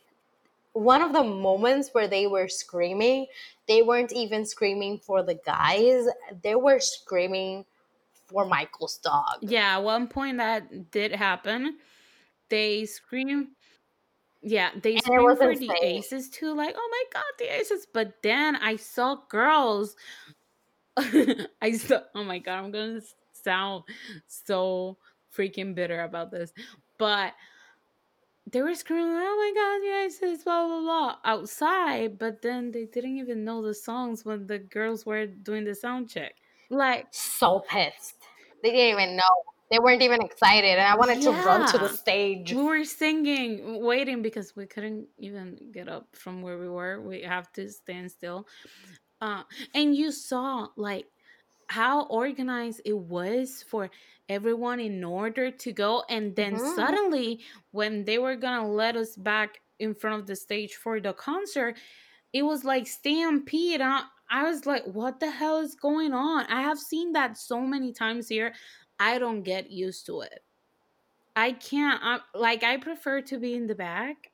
one of the moments where they were screaming, they weren't even screaming for the guys, they were screaming for Michael's dog. Yeah, one point that did happen. They scream. Yeah, they scream for insane. the aces too, like, oh my god, the aces. But then I saw girls. I saw, oh my god, I'm gonna sound so freaking bitter about this. But they were screaming, "Oh my god, yes, it's blah blah blah" outside, but then they didn't even know the songs when the girls were doing the sound check. Like so pissed. They didn't even know. They weren't even excited, and I wanted yeah. to run to the stage. We were singing, waiting because we couldn't even get up from where we were. We have to stand still. Uh, and you saw like how organized it was for everyone in order to go and then mm-hmm. suddenly when they were gonna let us back in front of the stage for the concert it was like stampede I, I was like what the hell is going on? I have seen that so many times here i don't get used to it. I can't I, like i prefer to be in the back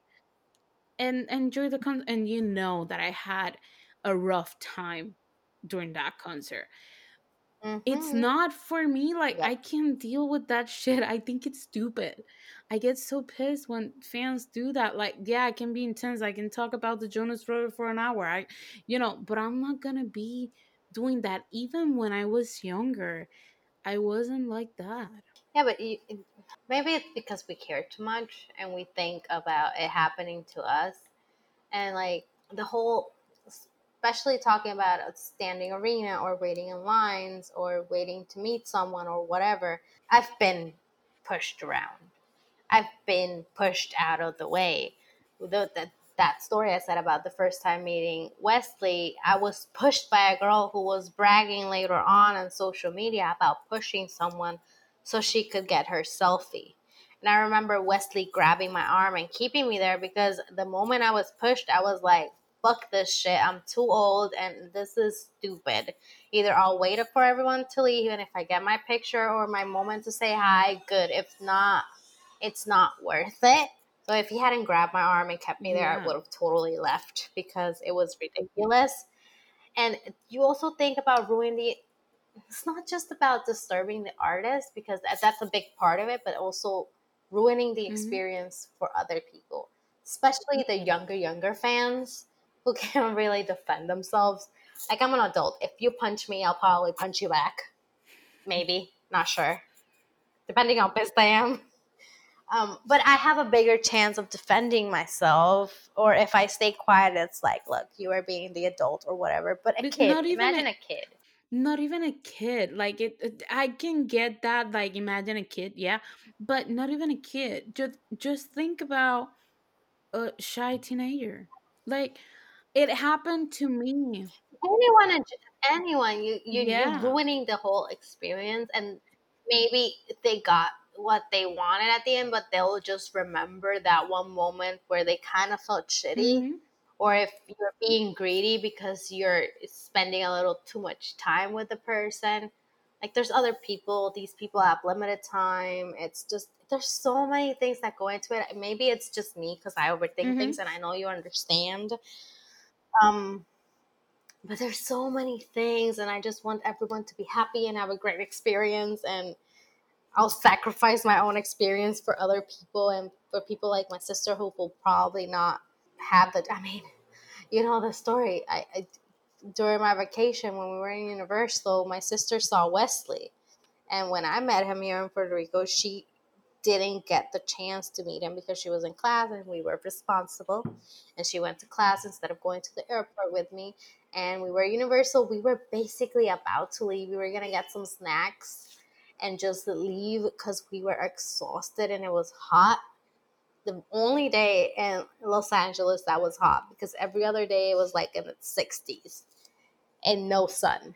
and enjoy the concert and you know that i had a rough time during that concert Mm-hmm. It's not for me. Like yeah. I can't deal with that shit. I think it's stupid. I get so pissed when fans do that. Like, yeah, I can be intense. I can talk about the Jonas Brothers for an hour. I, you know, but I'm not gonna be doing that. Even when I was younger, I wasn't like that. Yeah, but you, maybe it's because we care too much and we think about it happening to us, and like the whole especially talking about a standing arena or waiting in lines or waiting to meet someone or whatever, I've been pushed around. I've been pushed out of the way. The, that, that story I said about the first time meeting Wesley, I was pushed by a girl who was bragging later on on social media about pushing someone so she could get her selfie. And I remember Wesley grabbing my arm and keeping me there because the moment I was pushed, I was like, fuck this shit. I'm too old and this is stupid. Either I'll wait for everyone to leave and if I get my picture or my moment to say hi, good. If not, it's not worth it. So if he hadn't grabbed my arm and kept me there, yeah. I would have totally left because it was ridiculous. And you also think about ruining the it's not just about disturbing the artist because that's a big part of it, but also ruining the Mhm. experience for other people, especially the younger, younger fans who can't really defend themselves. Like, I'm an adult. If you punch me, I'll probably punch you back. Maybe. Not sure. Depending how pissed I am. Um, but I have a bigger chance of defending myself, or if I stay quiet, it's like, look, you are being the adult or whatever. But a But kid, not even imagine a- a kid. not even a kid like it, it- i can get that like imagine a kid yeah but not even a kid just just think about a shy teenager like it happened to me anyone anyone you, you Yeah. you're ruining the whole experience and maybe they got what they wanted at the end but they'll just remember that one moment where they kind of felt shitty Mhm. or if you're being greedy because you're spending a little too much time with the person like there's other people these people have limited time it's just there's so many things that go into it maybe it's just me because i overthink Mhm. things and i know you understand um but there's so many things and i just want everyone to be happy and have a great experience and i'll sacrifice my own experience for other people and for people like my sister who will probably not have the i mean you know the story. I, I during my vacation when we were in universal my sister saw wesley and when i met him here in puerto rico she didn't get the chance to meet him because she was in class and we were responsible. And she went to class instead of going to the airport with me. And we were universal. We were basically about to leave. We were gonna get some snacks and just leave because we were exhausted and it was hot. The only day in los angeles that was hot because every other day it was like in the 60s and no sun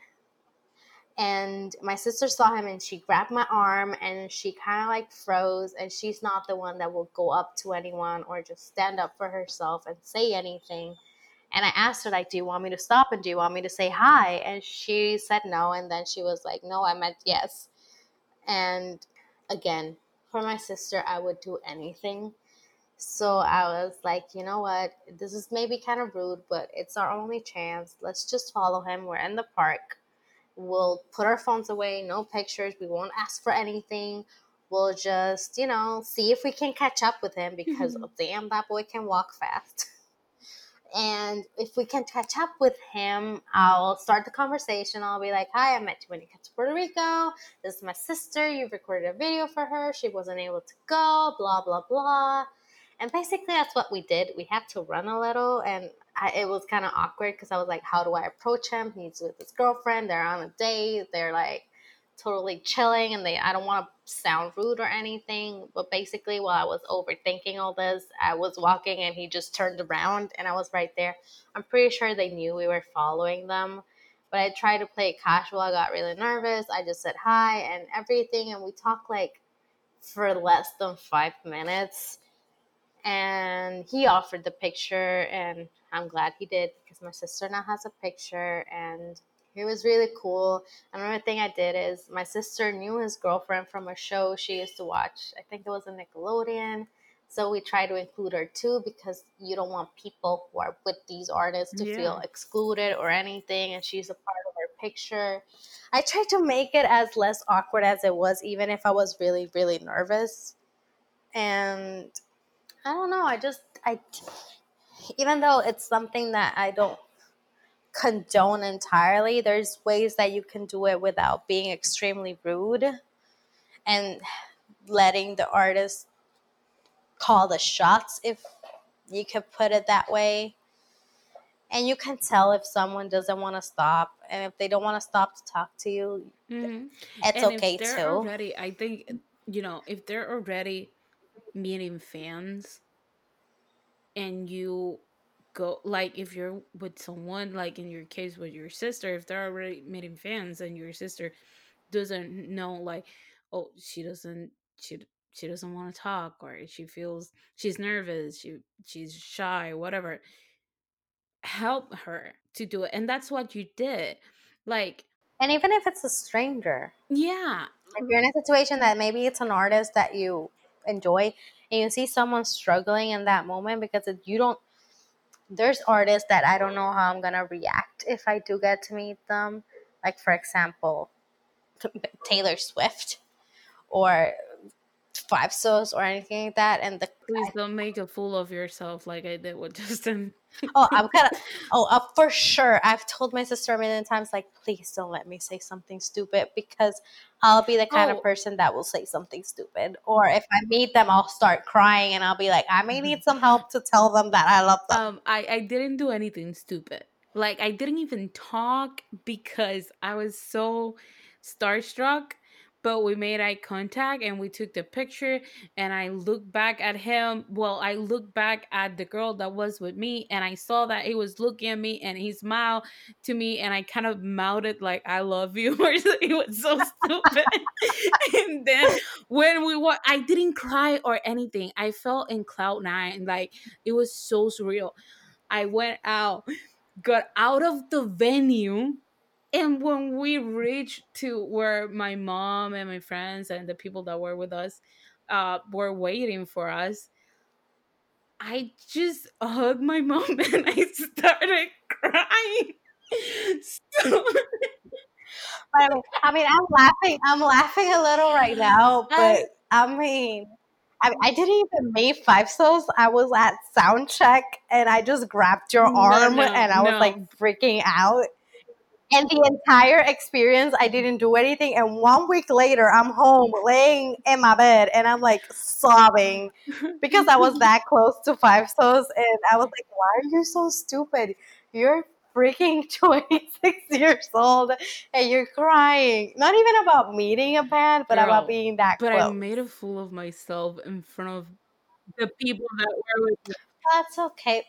and my sister saw him and she grabbed my arm and she kind of like froze and she's not the one that will go up to anyone or just stand up for herself and say anything. And i asked her like do you want me to stop and do you want me to say hi? And she said no and then she was like no i meant yes. And again for my sister i would do anything. So i was like you know what? This is maybe kind of rude but it's our only chance. Let's just follow him. We're in the park we'll put our phones away no pictures we won't ask for anything. We'll just you know see if we can catch up with him because Mhm. damn that boy can walk fast. And if we can catch up with him i'll start the conversation. I'll be like hi i met you when you got to puerto rico. This is my sister. You recorded a video for her. She wasn't able to go blah blah blah. And basically that's what we did. We had to run a little and I, it was kind of awkward because i was like how do i approach him? He's with his girlfriend they're on a date they're like totally chilling and they i don't want to sound rude or anything but basically while i was overthinking all this i was walking and he just turned around and i was right there. I'm pretty sure they knew we were following them but i tried to play it casual i got really nervous i just said hi and everything and we talked like for less than five minutes and he offered the picture and i'm glad he did because my sister now has a picture and it was really cool. Another thing i did is my sister knew his girlfriend from a show she used to watch. I think it was a nickelodeon. So we tried to include her too because you don't want people who are with these artists to feel excluded or anything and she's a part of her picture. I tried to make it as less awkward as it was even if i was really really nervous. And I don't know. I just I even though it's something that I don't condone entirely, there's ways that you can do it without being extremely rude and letting the artist call the shots if you could put it that way. And you can tell if someone doesn't want to stop and if they don't want to stop to talk to you, Mhm. it's and okay if they're too. already i think you know if they're already meeting fans and you go like if you're with someone like in your case with your sister if they're already meeting fans and your sister doesn't know like oh she doesn't she she doesn't want to talk or she feels she's nervous she she's shy whatever help her to do it. And that's what you did. Like And even if it's a stranger, yeah. If you're in a situation that maybe it's an artist that you enjoy and you see someone struggling in that moment because it, you don't there's artists that i don't know how i'm gonna react if i do get to meet them like for example taylor swift or Five Sauce or anything like that. And the please don't make a fool of yourself like I did with Justin. Oh, I'm kind of oh uh, for sure. I've told my sister a million times, like, please don't let me say something stupid because I'll be the kind oh. of person that will say something stupid. Or if I meet them, I'll start crying and I'll be like, I may need some help to tell them that I love them. Um, I I didn't do anything stupid. Like I didn't even talk because I was so starstruck but we made eye contact and we took the picture and i looked back at him well i looked back at the girl that was with me and i saw that he was looking at me and he smiled to me and i kind of mouthed like i love you or it was so stupid. And then when we were i didn't cry or anything i felt in cloud nine like it was so surreal. I went out got out of the venue and when we reached to where my mom and my friends and the people that were with us uh, were waiting for us, I just hugged my mom and I started crying. So... I mean, I mean, I'm laughing. I'm laughing a little right now, but I, mean, I, I, didn't even make Five Sauce. I was at sound check and I just grabbed your arm no, no, and I no. was like freaking out. And the entire experience, I didn't do anything. And one week later, I'm home laying in my bed and I'm like sobbing because I was that close to Five Sauce. And I was like, why are you so stupid? You're freaking 26 years old and you're crying. Not even about meeting a band, but Girl, about being that but close. I made a fool of myself in front of the people that were with me. That's okay.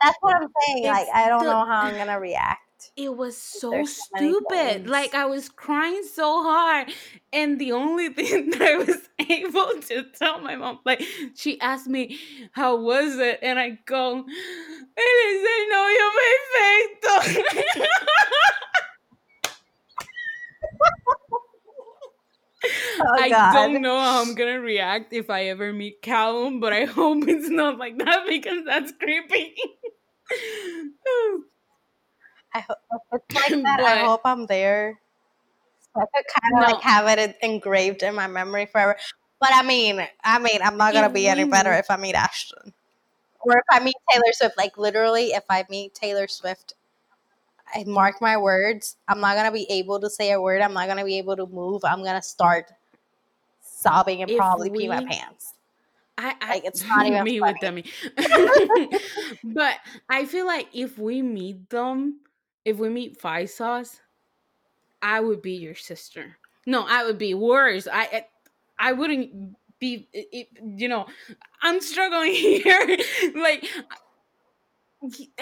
That's what I'm saying. It's like, I don't the, know how I'm going to react it was so stupid. Like I was crying so hard. And the only thing that I was able to tell my mom, like she asked me, How was it? And I go, I didn't say no, you're my Oh, I God. don't know how I'm gonna react if I ever meet Calum, but I hope it's not like that because that's creepy. I hope it's like that. But, I hope I'm there. So I could kind of no. like have it engraved in my memory forever. But I mean, I mean, I'm not gonna be any better if I meet Ashton, or if I meet Taylor Swift. Like literally, if I meet Taylor Swift, I mark my words. I'm not gonna be able to say a word. I'm not gonna be able to move. I'm gonna start sobbing and if probably we, pee my pants. I, I like it's not even me funny. with Demi. but I feel like if we meet them, if we meet Five Sauce, I would be your sister. No, I would be worse. I I wouldn't be. It, you know, I'm struggling here. like.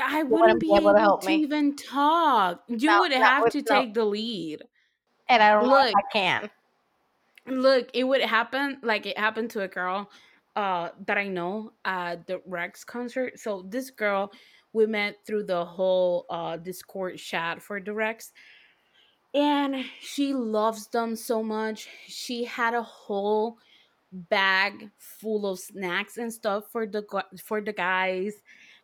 I wouldn't be able, able to, to even talk. You no, would have would, to no. take the lead. And I don't look, know if I can. Look, it would happen like it happened to a girl uh that I know at the Rex concert. So this girl we met through the whole uh, Discord chat for directs. And she loves them so much. She had a whole bag full of snacks and stuff for the for the guys.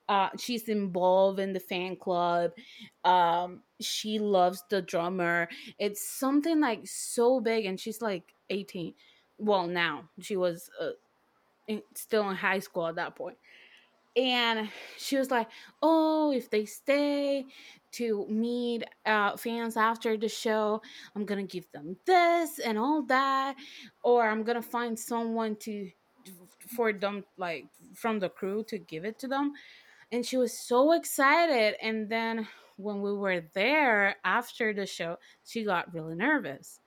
Uh, she's involved in the fan club. Um, she loves the drummer. It's something like so big, and she's like 18. Well, now she was uh, in, still in high school at that point and she was like oh if they stay to meet uh, fans after the show i'm gonna give them this and all that or i'm gonna find someone to for them like from the crew to give it to them. And she was so excited and then when we were there after the show she got really nervous.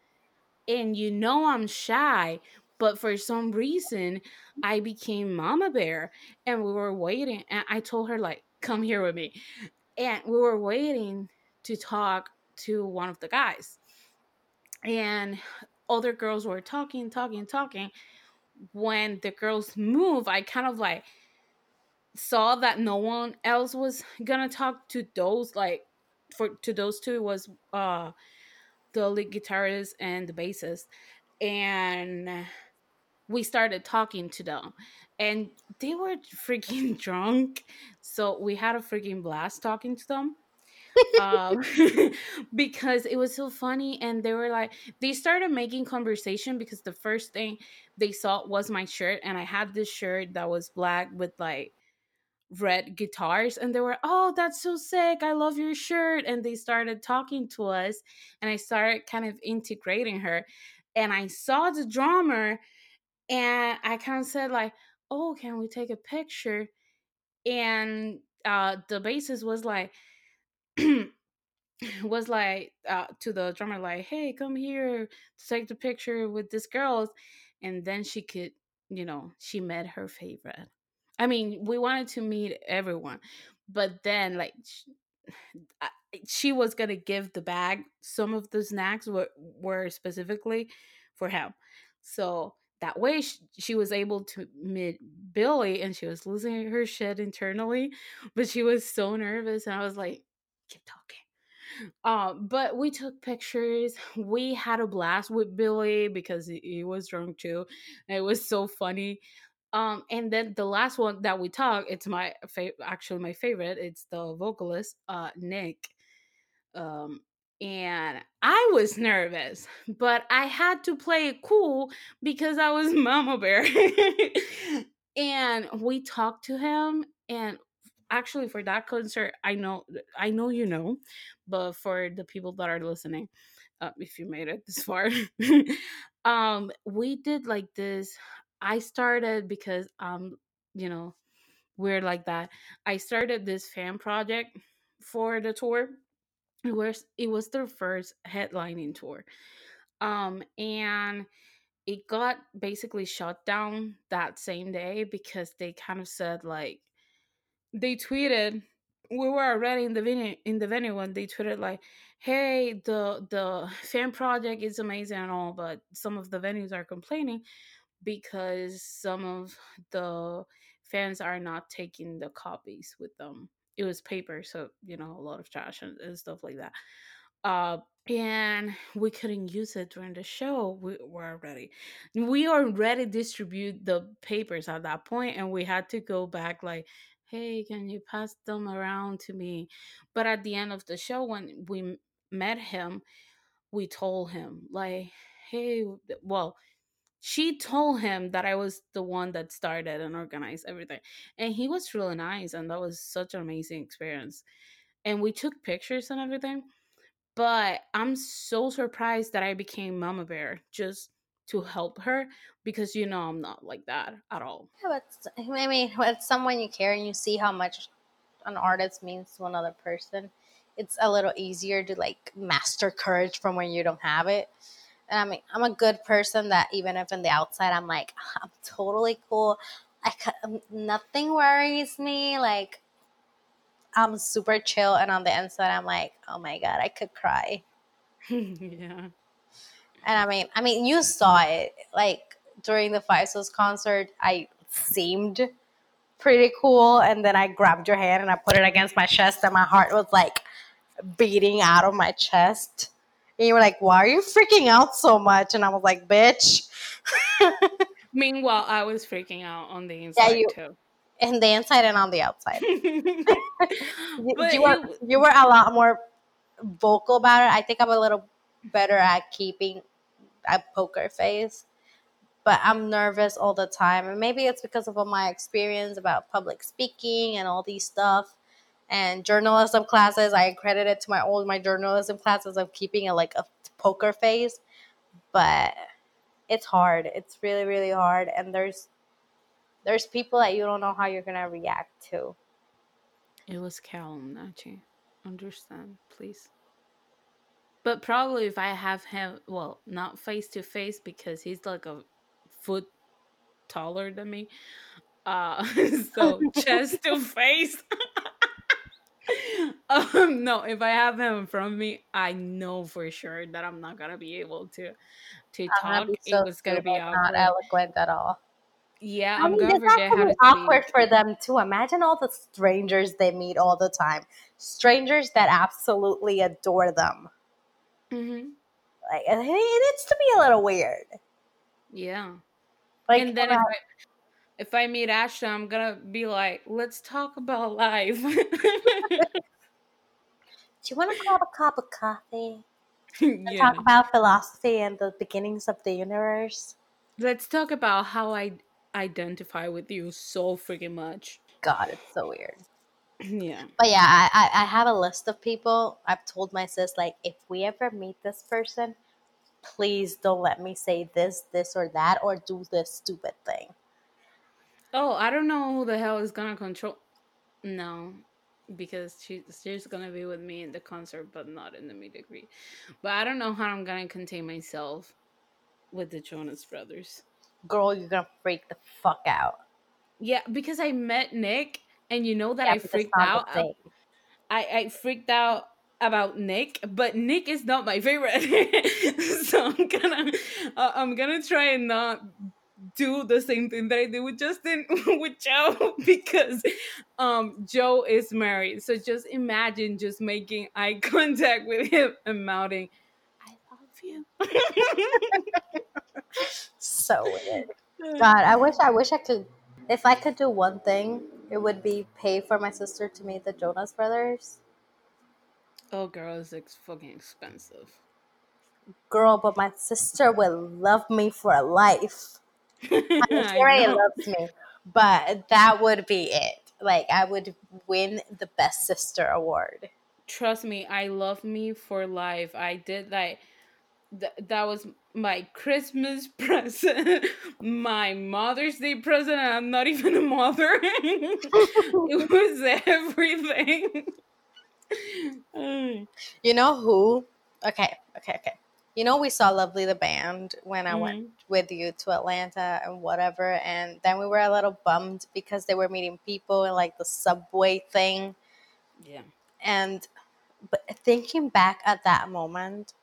And you know i'm shy but for some reason, I became Mama Bear and we were waiting. And I told her, like, come here with me. And we were waiting to talk to one of the guys. And other girls were talking, talking, talking. When the girls move, I kind of like saw that no one else was gonna talk to those like for to those two was uh the lead guitarist and the bassist and we started talking to them and they were freaking drunk so we had a freaking blast talking to them um, because it was so funny and they were like they started making conversation because the first thing they saw was my shirt and i had this shirt that was black with like red guitars and they were oh that's so sick i love your shirt and they started talking to us and i started kind of integrating her and i saw the drummer and i kind of said like oh can we take a picture? And uh the bassist was like was like uh, to the drummer like hey come here to take the picture with this girls and then she could you know she met her favorite. I mean we wanted to meet everyone but then like she, she was gonna give the bag some of the snacks were, were specifically for him. So that way she, she was able to meet billy and she was losing her shit internally but she was so nervous and i was like keep talking um, but we took pictures. We had a blast with Billy because he, he was drunk too. It was so funny. Um, and then the last one that we talked, it's my fa- actually my favorite. It's the vocalist, uh, Nick. Um, and I was nervous, but I had to play it cool because I was Mama Bear. and we talked to him, and actually for that concert i know i know you know but for the people that are listening uh, if you made it this far um we did like this i started because um you know weird like that i started this fan project for the tour it was it was their first headlining tour um and it got basically shut down that same day because they kind of said like they tweeted we were already in the venue in the venue when they tweeted like hey the the fan project is amazing and all but some of the venues are complaining because some of the fans are not taking the copies with them it was paper so you know a lot of trash and, and stuff like that uh and we couldn't use it during the show we were already we already distribute the papers at that point and we had to go back like hey can you pass them around to me? But at the end of the show when we met him we told him like hey well she told him that i was the one that started and organized everything and he was really nice and that was such an amazing experience and we took pictures and everything but i'm so surprised that i became mama bear just to help her because you know i'm not like that at all Yeah, but I mean, with someone you care and you see how much an artist means to another person, it's a little easier to like master courage from when you don't have it. And I mean, I'm a good person that even if in the outside I'm like, I'm totally cool. I ca- um, nothing worries me. Like I'm super chill, and on the inside I'm like, oh my god, I could cry. yeah And I mean, I mean, you saw it like during the Five Sauce concert. I seemed pretty cool, and then I grabbed your hand and I put it against my chest, and my heart was like beating out of my chest. And you were like, "Why are you freaking out so much?" And I was like, "Bitch." meanwhile i was freaking out on the inside you- too And the inside and on the outside. You, you were it- you were a lot more vocal about it. I think I'm a little better at keeping a poker face, but I'm nervous all the time, and maybe it's because of all my experience about public speaking and all these stuff and journalism classes. I credit it to my old my journalism classes of keeping a like a poker face, but it's hard. It's really really hard, and there's there's people that you don't know how you're gonna react to. It was Calum, Nachi. Understand, please. But probably if I have him, well, not face to face because he's like a foot taller than me. Uh, so chest to face. um, no, if I have him in front of me, I know for sure that I'm not gonna be able to to I'm talk. so it was gonna be stupid, not awkward. eloquent at all. Yeah, I I'm mean, gonna forget how to awkward speak. for them too. Imagine all the strangers they meet all the time. Strangers that absolutely adore them. hmm Like it, it needs to be a little weird. Yeah. Like and then if I if I meet Ashton, I'm gonna be like, let's talk about life. Do you want to grab a cup of coffee? Yeah. talk about philosophy and the beginnings of the universe. Let's talk about how I identify with you so freaking much. God, it's so weird. Yeah. But yeah, I, I, I have a list of people. I've told my sis, like, if we ever meet this person, please don't let me say this, this, or that, or do this stupid thing. Oh, I don't know who the hell is gonna control. No, because she, she's gonna be with me in the concert, but not in the meet and greet. But I don't know how I'm gonna contain myself with the Jonas Brothers. Girl, you're gonna freak the fuck out. Yeah, because I met Nick, and you know that Yeah, I freaked out. the. I, I freaked out about Nick, but Nick is not my favorite. so I'm gonna uh, I'm gonna try and not do the same thing that I did with Justin with Joe because um Joe is married. So just imagine just making eye contact with him and mouthing, I love you. So weird. God, I wish I wish I could if I could do one thing, it would be pay for my sister to meet the Jonas brothers. Oh girl, it's ex- fucking expensive. Girl, but my sister will love me for life. I'm sure he loves me. But that would be it. Like I would win the best sister award. trust me i love me for life i did like th- that was my christmas present my mother's day present and i'm not even a mother it was everything. You know who? Okay, okay, okay. You know we saw Lovely the band when I went Mhm. with you to Atlanta and whatever, and then we were a little bummed because they were meeting people and like the subway thing. yeah And but thinking back at that moment,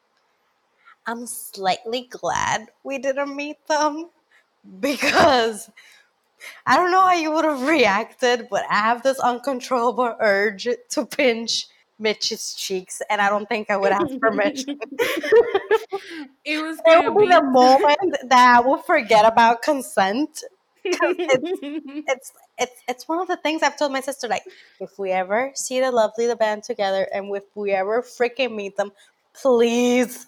I'm slightly glad we didn't meet them because I don't know how you would have reacted, but I have this uncontrollable urge to pinch Mitch's cheeks, and I don't think I would ask permission. it was gonna will be be the moment that I will forget about consent. It's it's it's one of the things I've told my sister. Like, if we ever see the lovely the band together, and if we ever freaking meet them, please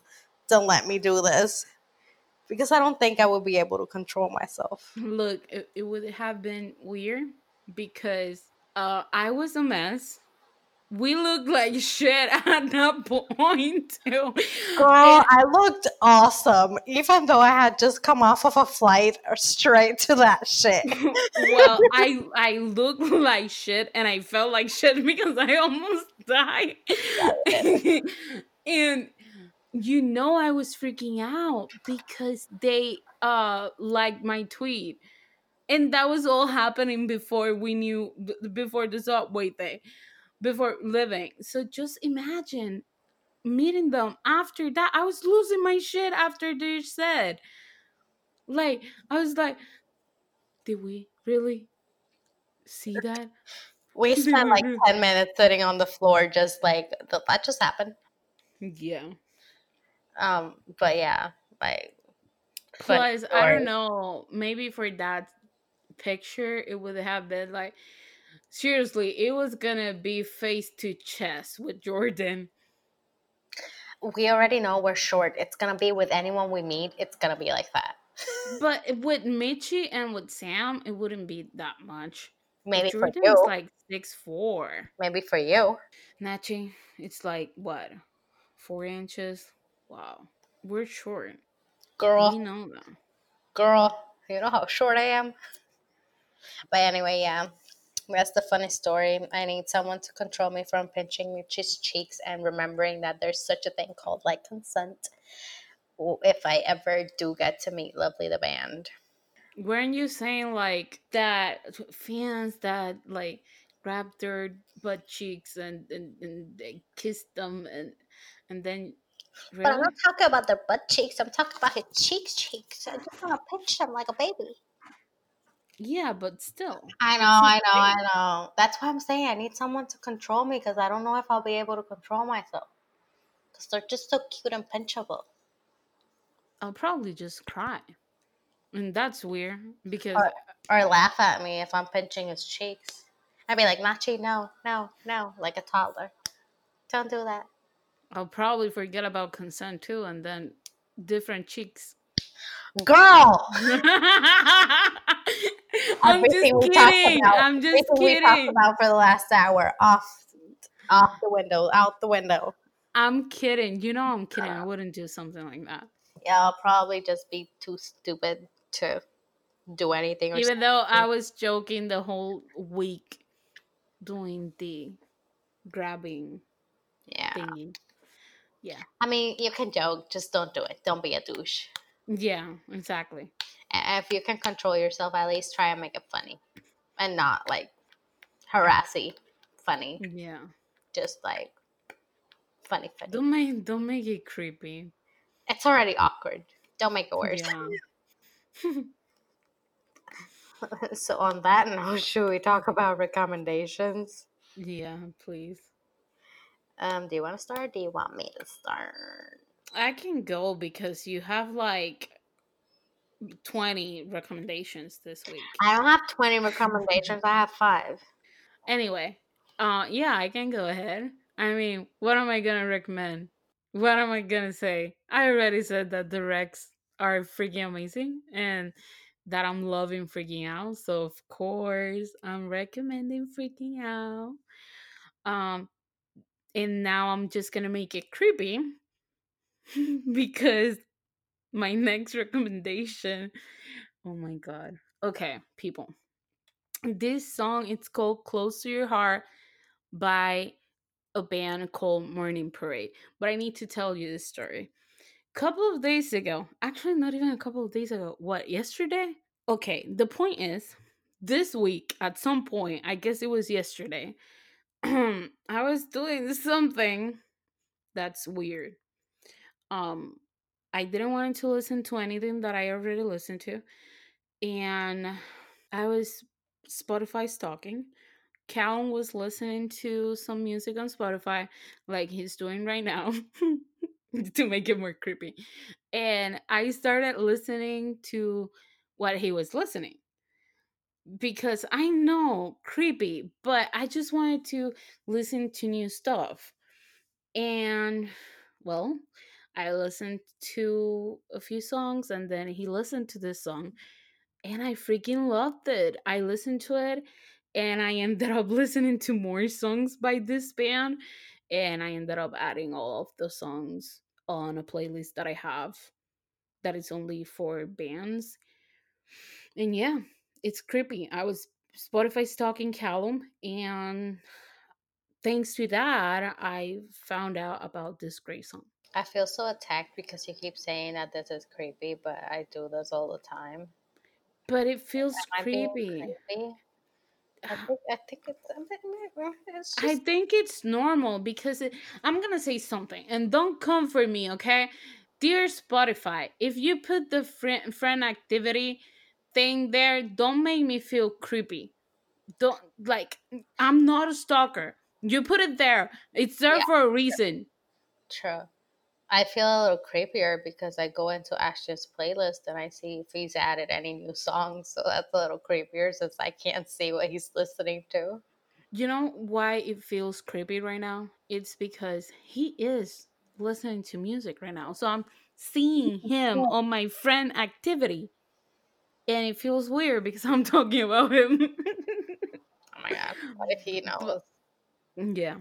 don't let me do this because I don't think I would be able to control myself. Look, it, it would have been weird because uh, I was a mess. We looked like shit at that point. too. Girl, I looked awesome, even though I had just come off of a flight or straight to that shit. well, I I looked like shit and I felt like shit because I almost died. and you know I was freaking out because they uh liked my tweet. And that was all happening before we knew before the subway thing, before living. So just imagine meeting them after that. I was losing my shit after they said. Like I was like, did we really see that? We spent like 10 minutes sitting on the floor, just like that just happened. Yeah. Um, but yeah, like, Plus, I don't know. Maybe for that picture, it would have been like seriously. It was gonna be face to chest with Jordan. we already know we're short. It's gonna be with anyone we meet. It's gonna be like that. But with Michi and with Sam, it wouldn't be that much. Maybe for Jordan's you. like six four. Maybe for you. Nachi, it's like what, four inches? Wow, we're short. girl. You know that. girl, you know how short I am? But anyway, yeah. That's the funny story. I need someone to control me from pinching Michi's cheeks and remembering that there's such a thing called like consent if I ever do get to meet Lovely the band. Weren't you saying like that fans that like grabbed their butt cheeks and and, and they kissed them and and then But I'm not talking about their butt cheeks. I'm talking about his cheeks cheeks. I just want to pinch them like a baby. Yeah, but still. I know, I know, I know. That's why I'm saying I need someone to control me because I don't know if I'll be able to control myself. Because they're just so cute and pinchable. I'll probably just cry. And that's weird because Or, or laugh at me if I'm pinching his cheeks. I'd be like, Nachi, no, no, no, like a toddler. Don't do that. I'll probably forget about consent too, and then different cheeks. Girl, I'm just everything talked kidding. about, I'm just everything we talked about for the last hour, off, off the window, out the window. I'm kidding. You know I'm kidding. I ah. wouldn't do something like that. Yeah, I'll probably just be too stupid to do anything. Or Even though I was joking the whole week doing the grabbing yeah, thingy. Yeah. I mean, you can joke, just don't do it. Don't be a douche. Yeah, exactly. And if you can control yourself, at least try and make it funny, and not like harassy, funny. Yeah. Just like funny, funny. Don't make don't make it creepy. It's already awkward. Don't make it worse. Yeah. so on that note, should we talk about recommendations? Yeah, please. Um, do you want to start? Or do you want me to start? I can go because you have like 20 recommendations this week. I don't have twenty recommendations. I have five. Anyway, uh yeah, I can go ahead. I mean, what am I going to recommend? What am I going to say? I already said that the Wrecks are freaking amazing and that I'm loving freaking out. So of course, I'm recommending freaking out. Um and now I'm just going to make it creepy because my next recommendation oh my god. Okay people. This song it's called close to your heart by a band called morning parade but i need to tell you this story. Couple of days ago actually not even a couple of days ago what yesterday? Okay the point is this week at some point i guess it was yesterday i was doing something that's weird um I didn't want to listen to anything that I already listened to. And I was Spotify stalking. Calum was listening to some music on Spotify, like he's doing right now, to make it more creepy. And I started listening to what he was listening because I know creepy, but I just wanted to listen to new stuff. And well, I listened to a few songs and then he listened to this song and I freaking loved it. I listened to it and I ended up listening to more songs by this band and I ended up adding all of the songs on a playlist that I have that is only for bands. And yeah, it's creepy. I was Spotify stalking Calum and thanks to that I found out about this great song. I feel so attacked because you keep saying that this is creepy, but I do this all the time. But it feels Am I being creepy. creepy? I ah. think I think it's. It's just I think it's normal because it, I'm gonna say something, and don't come for me, okay? Dear Spotify, if you put the friend friend activity thing there, don't make me feel creepy. Don't like I'm not a stalker. You put it there. It's there Yeah. for a reason. true. I feel a little creepier because I go into Ashton's playlist and I see if he's added any new songs, so that's a little creepier since I can't see what he's listening to. You know why it feels creepy right now? It's because he is listening to music right now. So I'm seeing him on my friend activity. And it feels weird because I'm talking about him. Oh my god! What if he knows? yeah.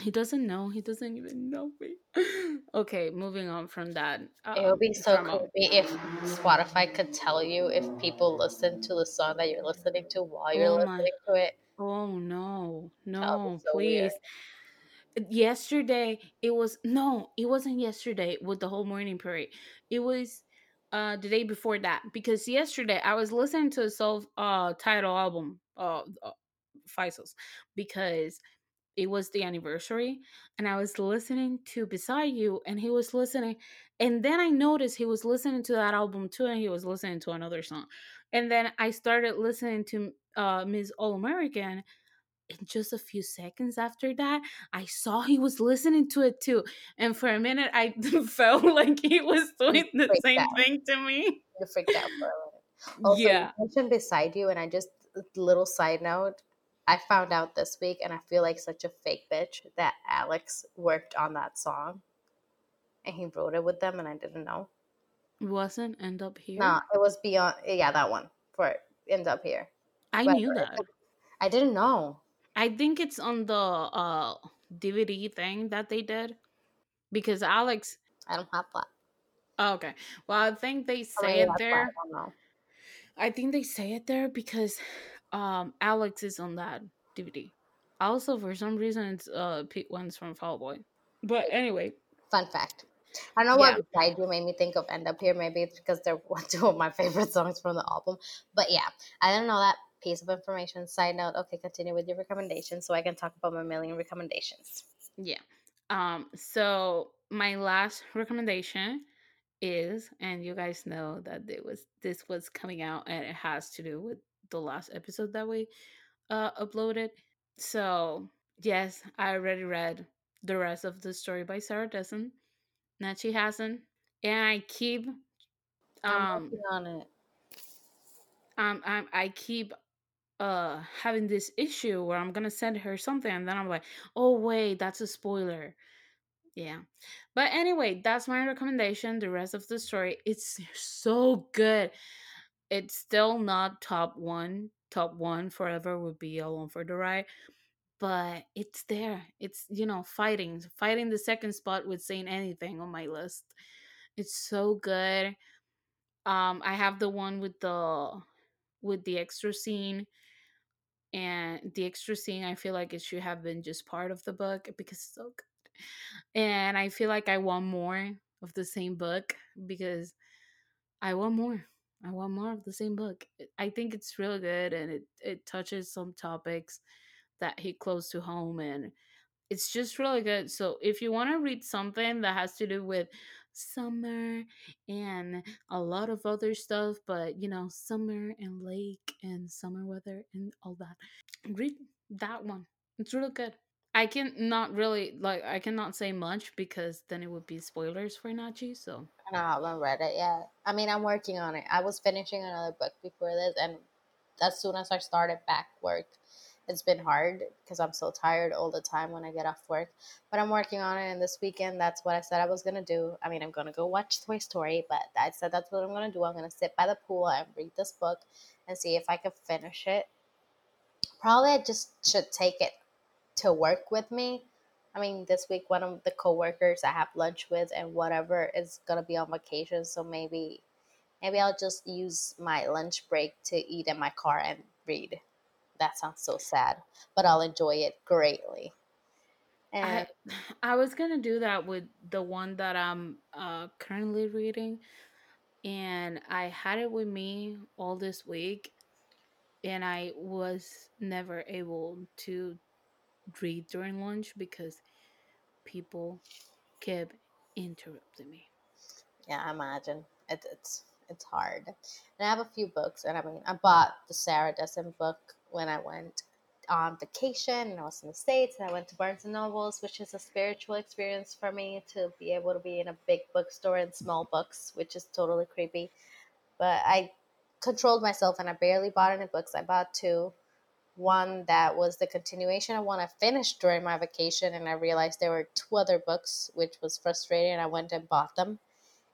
He doesn't know. He doesn't even know me. okay, moving on from that. It would be um, so from creepy if Spotify could tell you if people listen to the song that you're listening to while you're Oh my- listening to it. Oh no, no, so weird. please. Yesterday it was no, it wasn't yesterday with the whole morning parade. It was uh the day before that because yesterday I was listening to a self uh title album uh, uh Five Sauce because it was the anniversary and I was listening to Beside You and he was listening and then I noticed he was listening to that album too and he was listening to another song. And then I started listening to uh Miss All American and just a few seconds after that I saw he was listening to it too. And for a minute I felt like he was doing the same out. thing to me. You freaked out for a minute. Also, yeah. you mentioned beside you, and I just little side note. I found out this week, and I feel like such a fake bitch that Alex worked on that song, and he wrote it with them, and I didn't know. Wasn't end up here. No, it was beyond. Yeah, that one for end up here. I But knew that. I didn't know. I think it's on the uh DVD thing that they did because Alex. I don't have that. Oh, okay. Well, I think they Or say it there. I don't know. I think they say it there because um Alex is on that DVD. Also, for some reason, it's uh Pete Wentz from Fall Boy. But anyway, Fun fact. I don't know Yeah. why you made me think of End Up Here. Maybe it's because they're two of my favorite songs from the album. But yeah, I didn't know that piece of information. Side note, okay, continue with your recommendations so I can talk about my million recommendations. yeah. Um. So my last recommendation is, and you guys know that it was this was coming out, and it has to do with the last episode that we uh uploaded. So yes, I already read the rest of the story by Sarah Dessen. Nachi hasn't, and I keep I'm um working on it. um I, I keep uh having this issue where I'm gonna send her something and then I'm like, oh wait, that's a spoiler. Yeah. But anyway, that's my recommendation. The rest of the story, it's so good. It's still not top one. Top one forever would be along for the ride. But it's there. It's you know, fighting. Fighting the second spot with saint anything on my list. It's so good. Um, I have the one with the with the extra scene and the extra scene i feel like it should have been just part of the book because it's so good and i feel like i want more of the same book because i want more i want more of the same book. I think it's really good and it, it touches some topics that hit close to home and it's just really good. So if you want to read something that has to do with summer and a lot of other stuff but you know summer and lake and summer weather and all that read that one. It's really good i can not really like i cannot say much because then it would be spoilers for nachi so I haven't read it yet. I mean, I'm working on it. I was finishing another book before this, and as soon as I started back work, it's been hard because I'm so tired all the time when I get off work. But I'm working on it, and this weekend, that's what I said I was gonna do. I mean, I'm gonna go watch Toy Story, but I said that's what I'm gonna do. I'm gonna sit by the pool and read this book and see if I can finish it. Probably I just should take it to work with me. I mean, this week one of the coworkers I have lunch with and whatever is gonna be on vacation, so maybe maybe I'll just use my lunch break to eat in my car and read. That sounds so sad, but I'll enjoy it greatly. And i i was gonna do that with the one that i'm uh currently reading and i had it with me all this week and i was never able to read during lunch because people kept interrupting me yeah, I imagine it, it's it's hard. And I have a few books, and I mean, I bought the Sarah Dessen book when I went on vacation, and I was in the states, and I went to Barnes and Nobles, which is a spiritual experience for me to be able to be in a big bookstore and small books, which is totally creepy. But I controlled myself, and I barely bought any books. I bought two. One that was the continuation of one I finished during my vacation, and I realized there were two other books, which was frustrating. And I went and bought them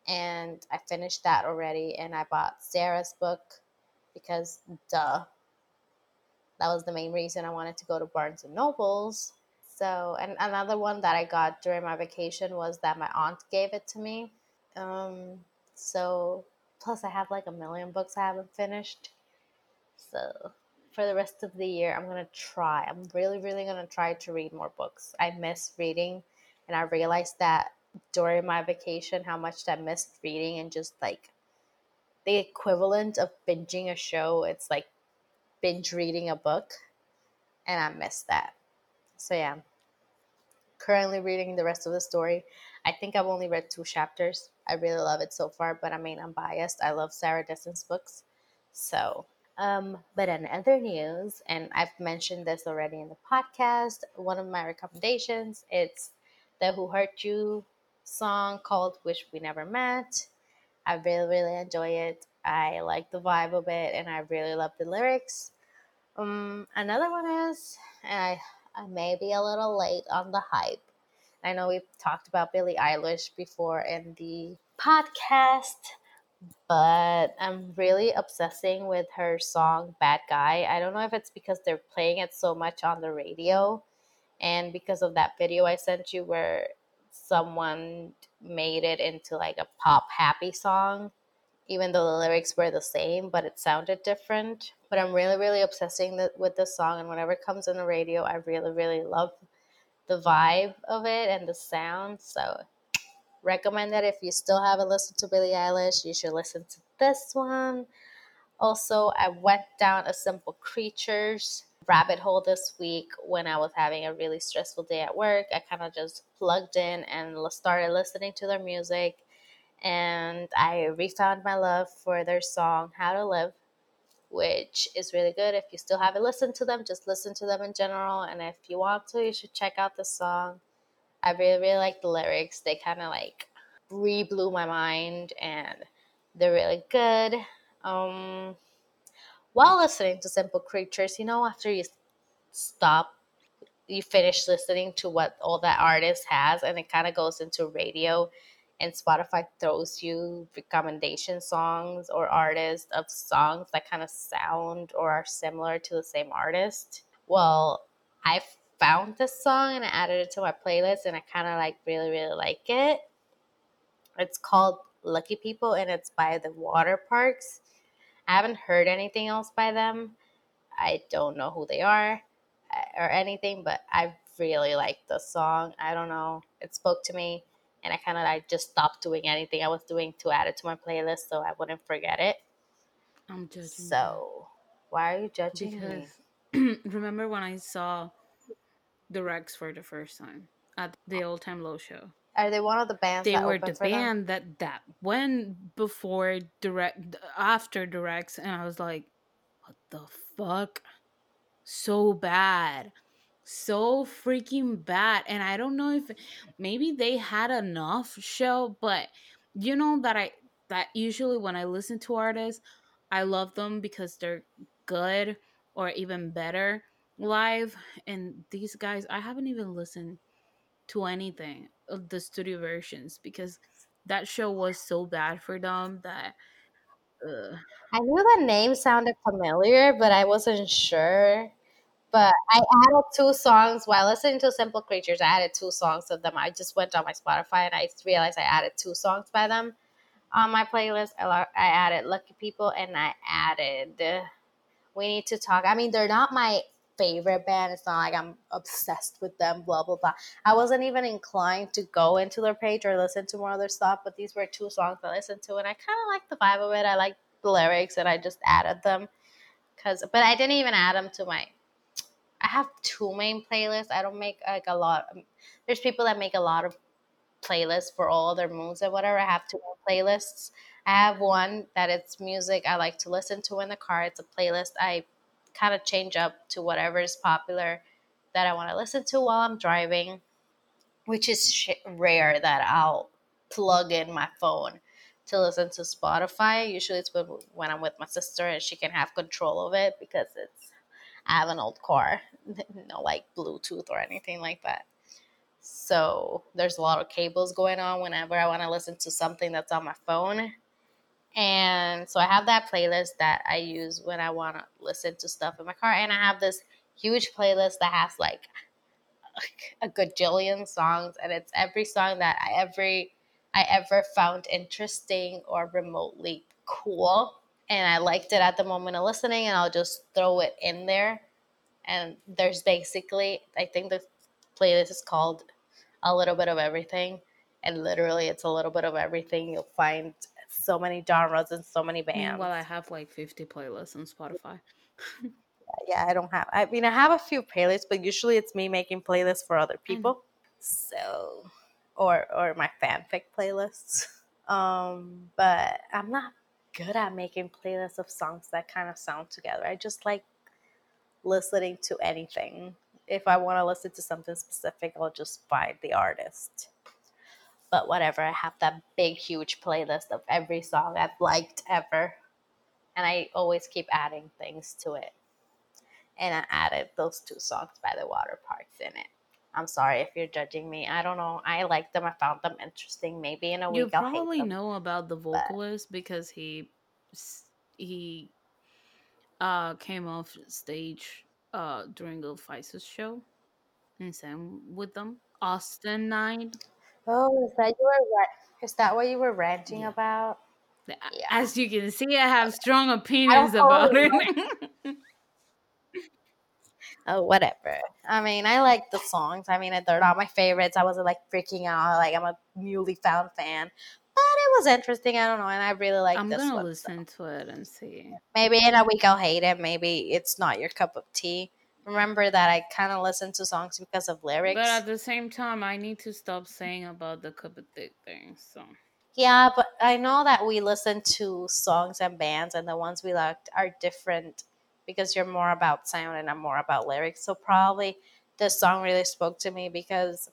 and I finished that already. And I bought Sarah's book because, duh, that was the main reason I wanted to go to Barnes and Nobles. So, and another one that I got during my vacation was that my aunt gave it to me. Um, so, plus I have like a million books I haven't finished. So, for the rest of the year, I'm gonna try. I'm really, really gonna try to read more books. I miss reading, and I realized that during my vacation how much I missed reading and just like the equivalent of binging a show. It's like binge reading a book, and I missed that. So yeah, currently reading the rest of the story. I think I've only read two chapters. I really love it so far, but I mean I'm biased. I love Sarah Dessen's books, so. Um, but in other news, and I've mentioned this already in the podcast, one of my recommendations it's the Who Hurt You song called Wish We Never Met. I really, really enjoy it. I like the vibe of it and I really love the lyrics. Um, another one is, and I, I may be a little late on the hype. I know we've talked about Billie Eilish before in the podcast, but I'm really obsessing with her song Bad Guy. I don't know if it's because they're playing it so much on the radio and because of that video I sent you where someone made it into like a pop happy song even though the lyrics were the same but it sounded different but i'm really really obsessing with this song and whenever it comes on the radio i really really love the vibe of it and the sound so recommend that if you still haven't listened to billie eilish you should listen to this one also i went down a simple creatures rabbit hole this week when I was having a really stressful day at work. I kind of just plugged in and started listening to their music. And I refound my love for their song, How to Live, which is really good. If you still haven't listened to them, just listen to them in general. And if you want to, you should check out the song. I really, really like the lyrics. They kind of like re blew my mind and they're really good. Um, while listening to Simple Creatures, you know, after you stop, you finish listening to what all that artist has, and it kind of goes into radio, and Spotify throws you recommendation songs or artists of songs that kind of sound or are similar to the same artist. Well, I found this song and I added it to my playlist, and I kind of like really, really like it. It's called Lucky People, and it's by the Waterparks. I haven't heard anything else by them. I don't know who they are uh, or anything, but I really like the song. I don't know. It spoke to me and I kind of like just stopped doing anything I was doing to add it to my playlist so I wouldn't forget it. I'm judging. So, why are you judging because remember when I saw the Wrecks for the first time at the oh. All Time Low show? Are they one of the bands? They were the band them? that that went before direct after directs, and I was like, "What the fuck?" So bad, so freaking bad. And I don't know if maybe they had enough show, but you know that I that usually when I listen to artists, I love them because they're good or even better live. And these guys, I haven't even listened to anything of the studio versions because that show was so bad for them that uh, I knew the name sounded familiar, but I wasn't sure. But I added two songs while listening to Simple Creatures. I added two songs of them. I just went on my Spotify and I realized I added two songs by them on my playlist. I, I added Lucky People and I added We Need to Talk. I mean, they're not my favorite band. It's not like I'm obsessed with them, blah, blah, blah. I wasn't even inclined to go into their page or listen to more of their stuff, but these were two songs I listened to, and I kind of like the vibe of it. I like the lyrics, and I just added them. Cause, but I didn't even add them to my. I have two main playlists. I don't make like a lot. Um, there's people that make a lot of playlists for all their moods or whatever. I have two playlists. I have one that it's music I like to listen to in the car. It's a playlist I kind of change up to whatever is popular that I want to listen to while I'm driving, which is sh- rare that I'll plug in my phone to listen to Spotify. Usually it's when, when I'm with my sister and she can have control of it because it's I have an old car, no like Bluetooth or anything like that. So there's a lot of cables going on whenever I want to listen to something that's on my phone. And so I have that playlist that I use when I want to listen to stuff in my car. And I have this huge playlist that has like a gajillion songs. And it's every song that I every I ever found interesting or remotely cool. And I liked it at the moment of listening, and I'll just throw it in there. And there's basically, I think the playlist is called A Little Bit of Everything. And literally, it's a little bit of everything. You'll find so many genres and so many bands. Well, I have like 50 playlists on Spotify. yeah, I don't have. I mean, I have a few playlists, but usually it's me making playlists for other people. Mm. So, or or my fanfic playlists. Um, but I'm not good at making playlists of songs that kind of sound together. I just like listening to anything. If I want to listen to something specific, I'll just find the artist but whatever. I have that big, huge playlist of every song I've liked ever. And I always keep adding things to it. and I added those two songs by the Waterparks in it. I'm sorry if you're judging me. I don't know. I like them. I found them interesting. Maybe in a You week I'll hate probably them. know about the vocalist because he he uh came off stage uh during the Pfizer's show and sang with them. Awsten Knight. Oh, is that you were is that what you were ranting Yeah. about? Yeah. As you can see, I have strong opinions about it. Oh, whatever. I mean, I like the songs. I mean, they're not my favorites. I wasn't like freaking out. Like I'm a newly found fan, but it was interesting. I don't know, and I really like I'm gonna one. listen to it and see. Maybe in a week I'll hate it. Maybe it's not your cup of tea. Remember that I kind of listen to songs because of lyrics. But at the same time, I need to stop saying about the cup of thick thing. So Yeah, but I know that we listen to songs and bands, and the ones we liked are different because you're more about sound and I'm more about lyrics. So probably this song really spoke to me because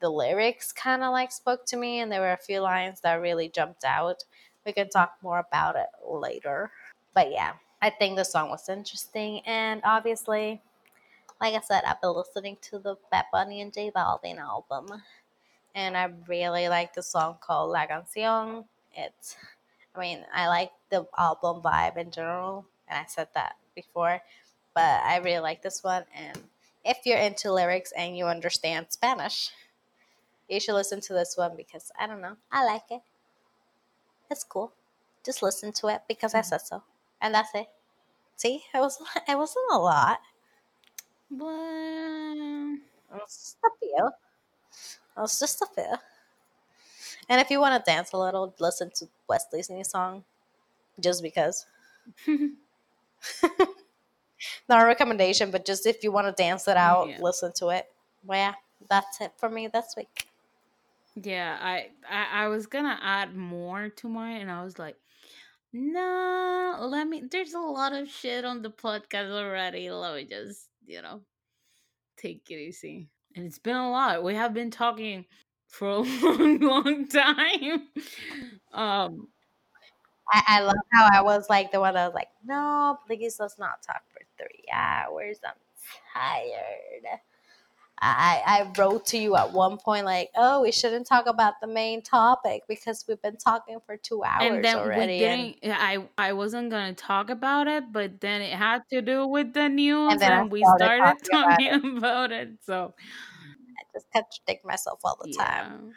the lyrics kind of like spoke to me, and there were a few lines that really jumped out. We can talk more about it later. But yeah, I think the song was interesting, and obviously, like I said, I've been listening to the Bad Bunny and J Balvin album and I really like the song called La Canción. It's, I mean, I like the album vibe in general, and I said that before, but I really like this one. And if you're into lyrics and you understand Spanish, you should listen to this one because I don't know, I like it. It's cool. Just listen to it because I said so, and that's it. See, it was it wasn't a lot. Well, It was just a few. It was just a few. And if you want to dance a little, listen to Wesley's new song, just because. Not a recommendation, but just if you want to dance it out, Yeah. listen to it. Well, yeah, that's it for me this week. yeah, I, I I was gonna add more to mine, and I was like, no, let me. There's a lot of shit on the podcast already. Let me just you know take it easy. And it's been a lot. We have been talking for a long, long time. Um, I, I love how I was like the one that was like, no, please let's not talk for three hours. I'm tired. I, I wrote to you at one point like, oh, we shouldn't talk about the main topic because we've been talking for two hours and then already. we and, didn't. I I wasn't gonna talk about it, but then it had to do with the news, and, then I we started talking about talking about it. So I just contradict myself all the time.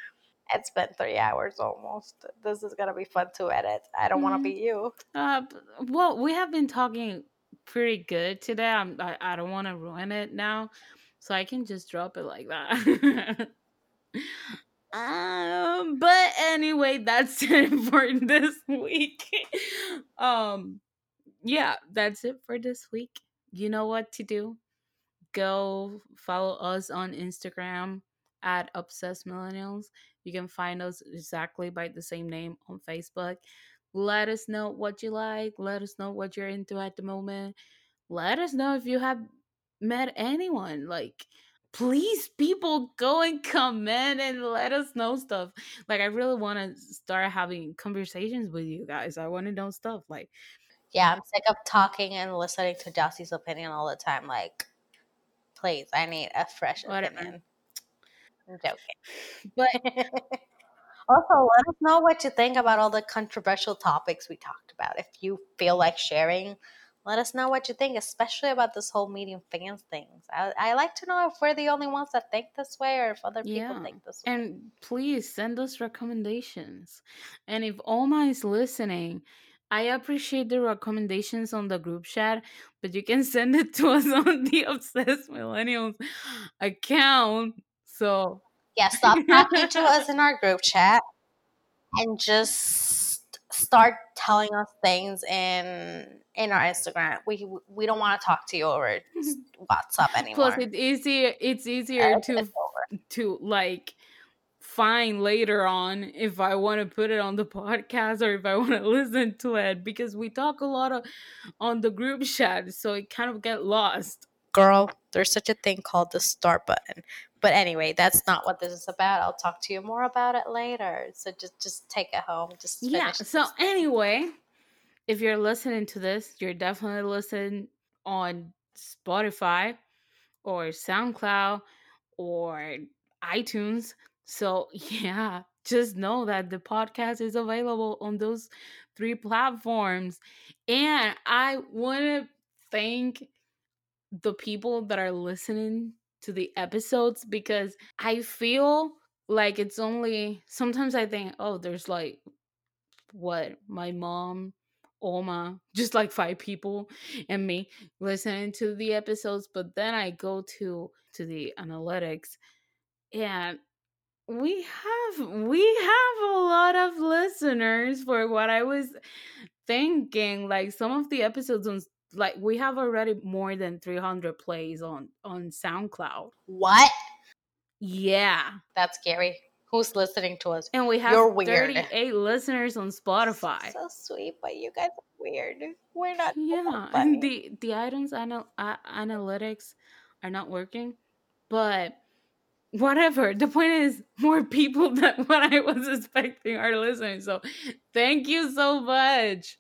It's been three hours almost. This is gonna be fun to edit. I don't want to be you. Uh, well, we have been talking pretty good today. I'm, I I don't want to ruin it now, so I can just drop it like that. um, but anyway, that's it for this week. um, yeah, that's it for this week. You know what to do. Go follow us on Instagram at Obsessed Millennials. You can find us exactly by the same name on Facebook. Let us know what you like. Let us know what you're into at the moment. Let us know if you have met anyone. Like, please, people, go and comment and let us know stuff. Like, I really want to start having conversations with you guys. I want to know stuff. Like, Yeah, I'm sick of talking and listening to Jossie's opinion all the time. Like, please, I need a fresh Whatever. opinion. I'm joking. but Also, let us know what you think about all the controversial topics we talked about. If you feel like sharing, let us know what you think, especially about this whole meeting fans things. I, I like to know if we're the only ones that think this way or if other people Yeah. think this way. And please send us recommendations. And if Oma is listening, I appreciate the recommendations on the group chat, but you can send it to us on the Obsessed Millennials account. So Yeah, stop talking to us in our group chat and just start telling us things in in our Instagram. We we don't want to talk to you over WhatsApp anymore. plus it's easier it's easier It's- to it's to like find later on if I want to put it on the podcast or if I want to listen to it because we talk a lot of on the group chat so it kind of get lost. Girl, there's such a thing called the start button. But anyway, that's not what this is about. I'll talk to you more about it later. So just just take it home. Just Yeah. So this. anyway, if you're listening to this, you're definitely listening on Spotify or SoundCloud or iTunes. So, yeah, just know that the podcast is available on those three platforms. And I want to thank the people that are listening to the episodes because I feel like it's only sometimes I think, oh, there's like what my mom, Oma, just like five people and me listening to the episodes, but then I go to to the analytics and we have we have a lot of listeners for what I was thinking like some of the episodes on like we have already more than 300 plays on on SoundCloud. What? Yeah. That's scary. Who's listening to us? And we have You're weird. 38 listeners on Spotify. So sweet, but you guys are weird. We're not. Yeah, and the the iTunes anal- uh, analytics are not working, but whatever. The point is, more people than what I was expecting are listening. So, thank you so much.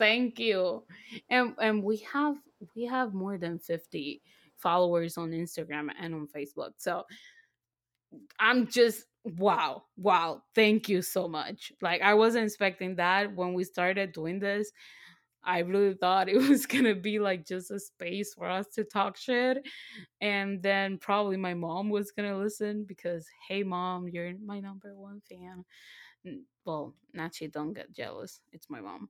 Thank you. And and we have we have more than fifty followers on Instagram and on Facebook. So I'm just wow, wow. Thank you so much. Like I wasn't expecting that when we started doing this. I really thought it was gonna be like just a space for us to talk shit. And then probably my mom was gonna listen because hey mom, you're my number one fan. Well, actually don't get jealous. It's my mom.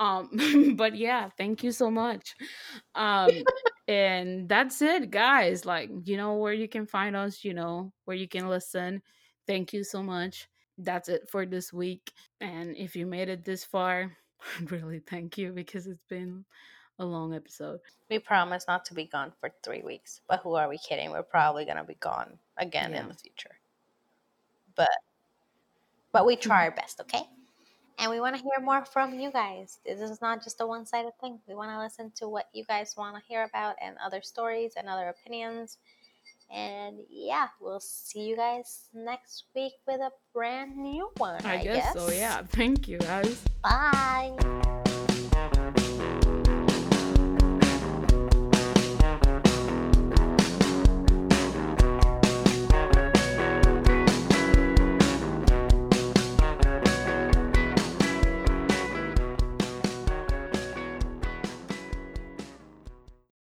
Um but yeah, thank you so much. Um and that's it, guys. Like, you know where you can find us, you know, where you can listen. Thank you so much. That's it for this week. And if you made it this far, really thank you because it's been a long episode. We promise not to be gone for three weeks. But who are we kidding? We're probably gonna be gone again Yeah. in the future. But but we try our best, okay? And we want to hear more from you guys. This is not just a one-sided thing. We want to listen to what you guys want to hear about and other stories and other opinions. And yeah, we'll see you guys next week with a brand new one. I, I, guess, so, yeah. Thank you, guys. Bye.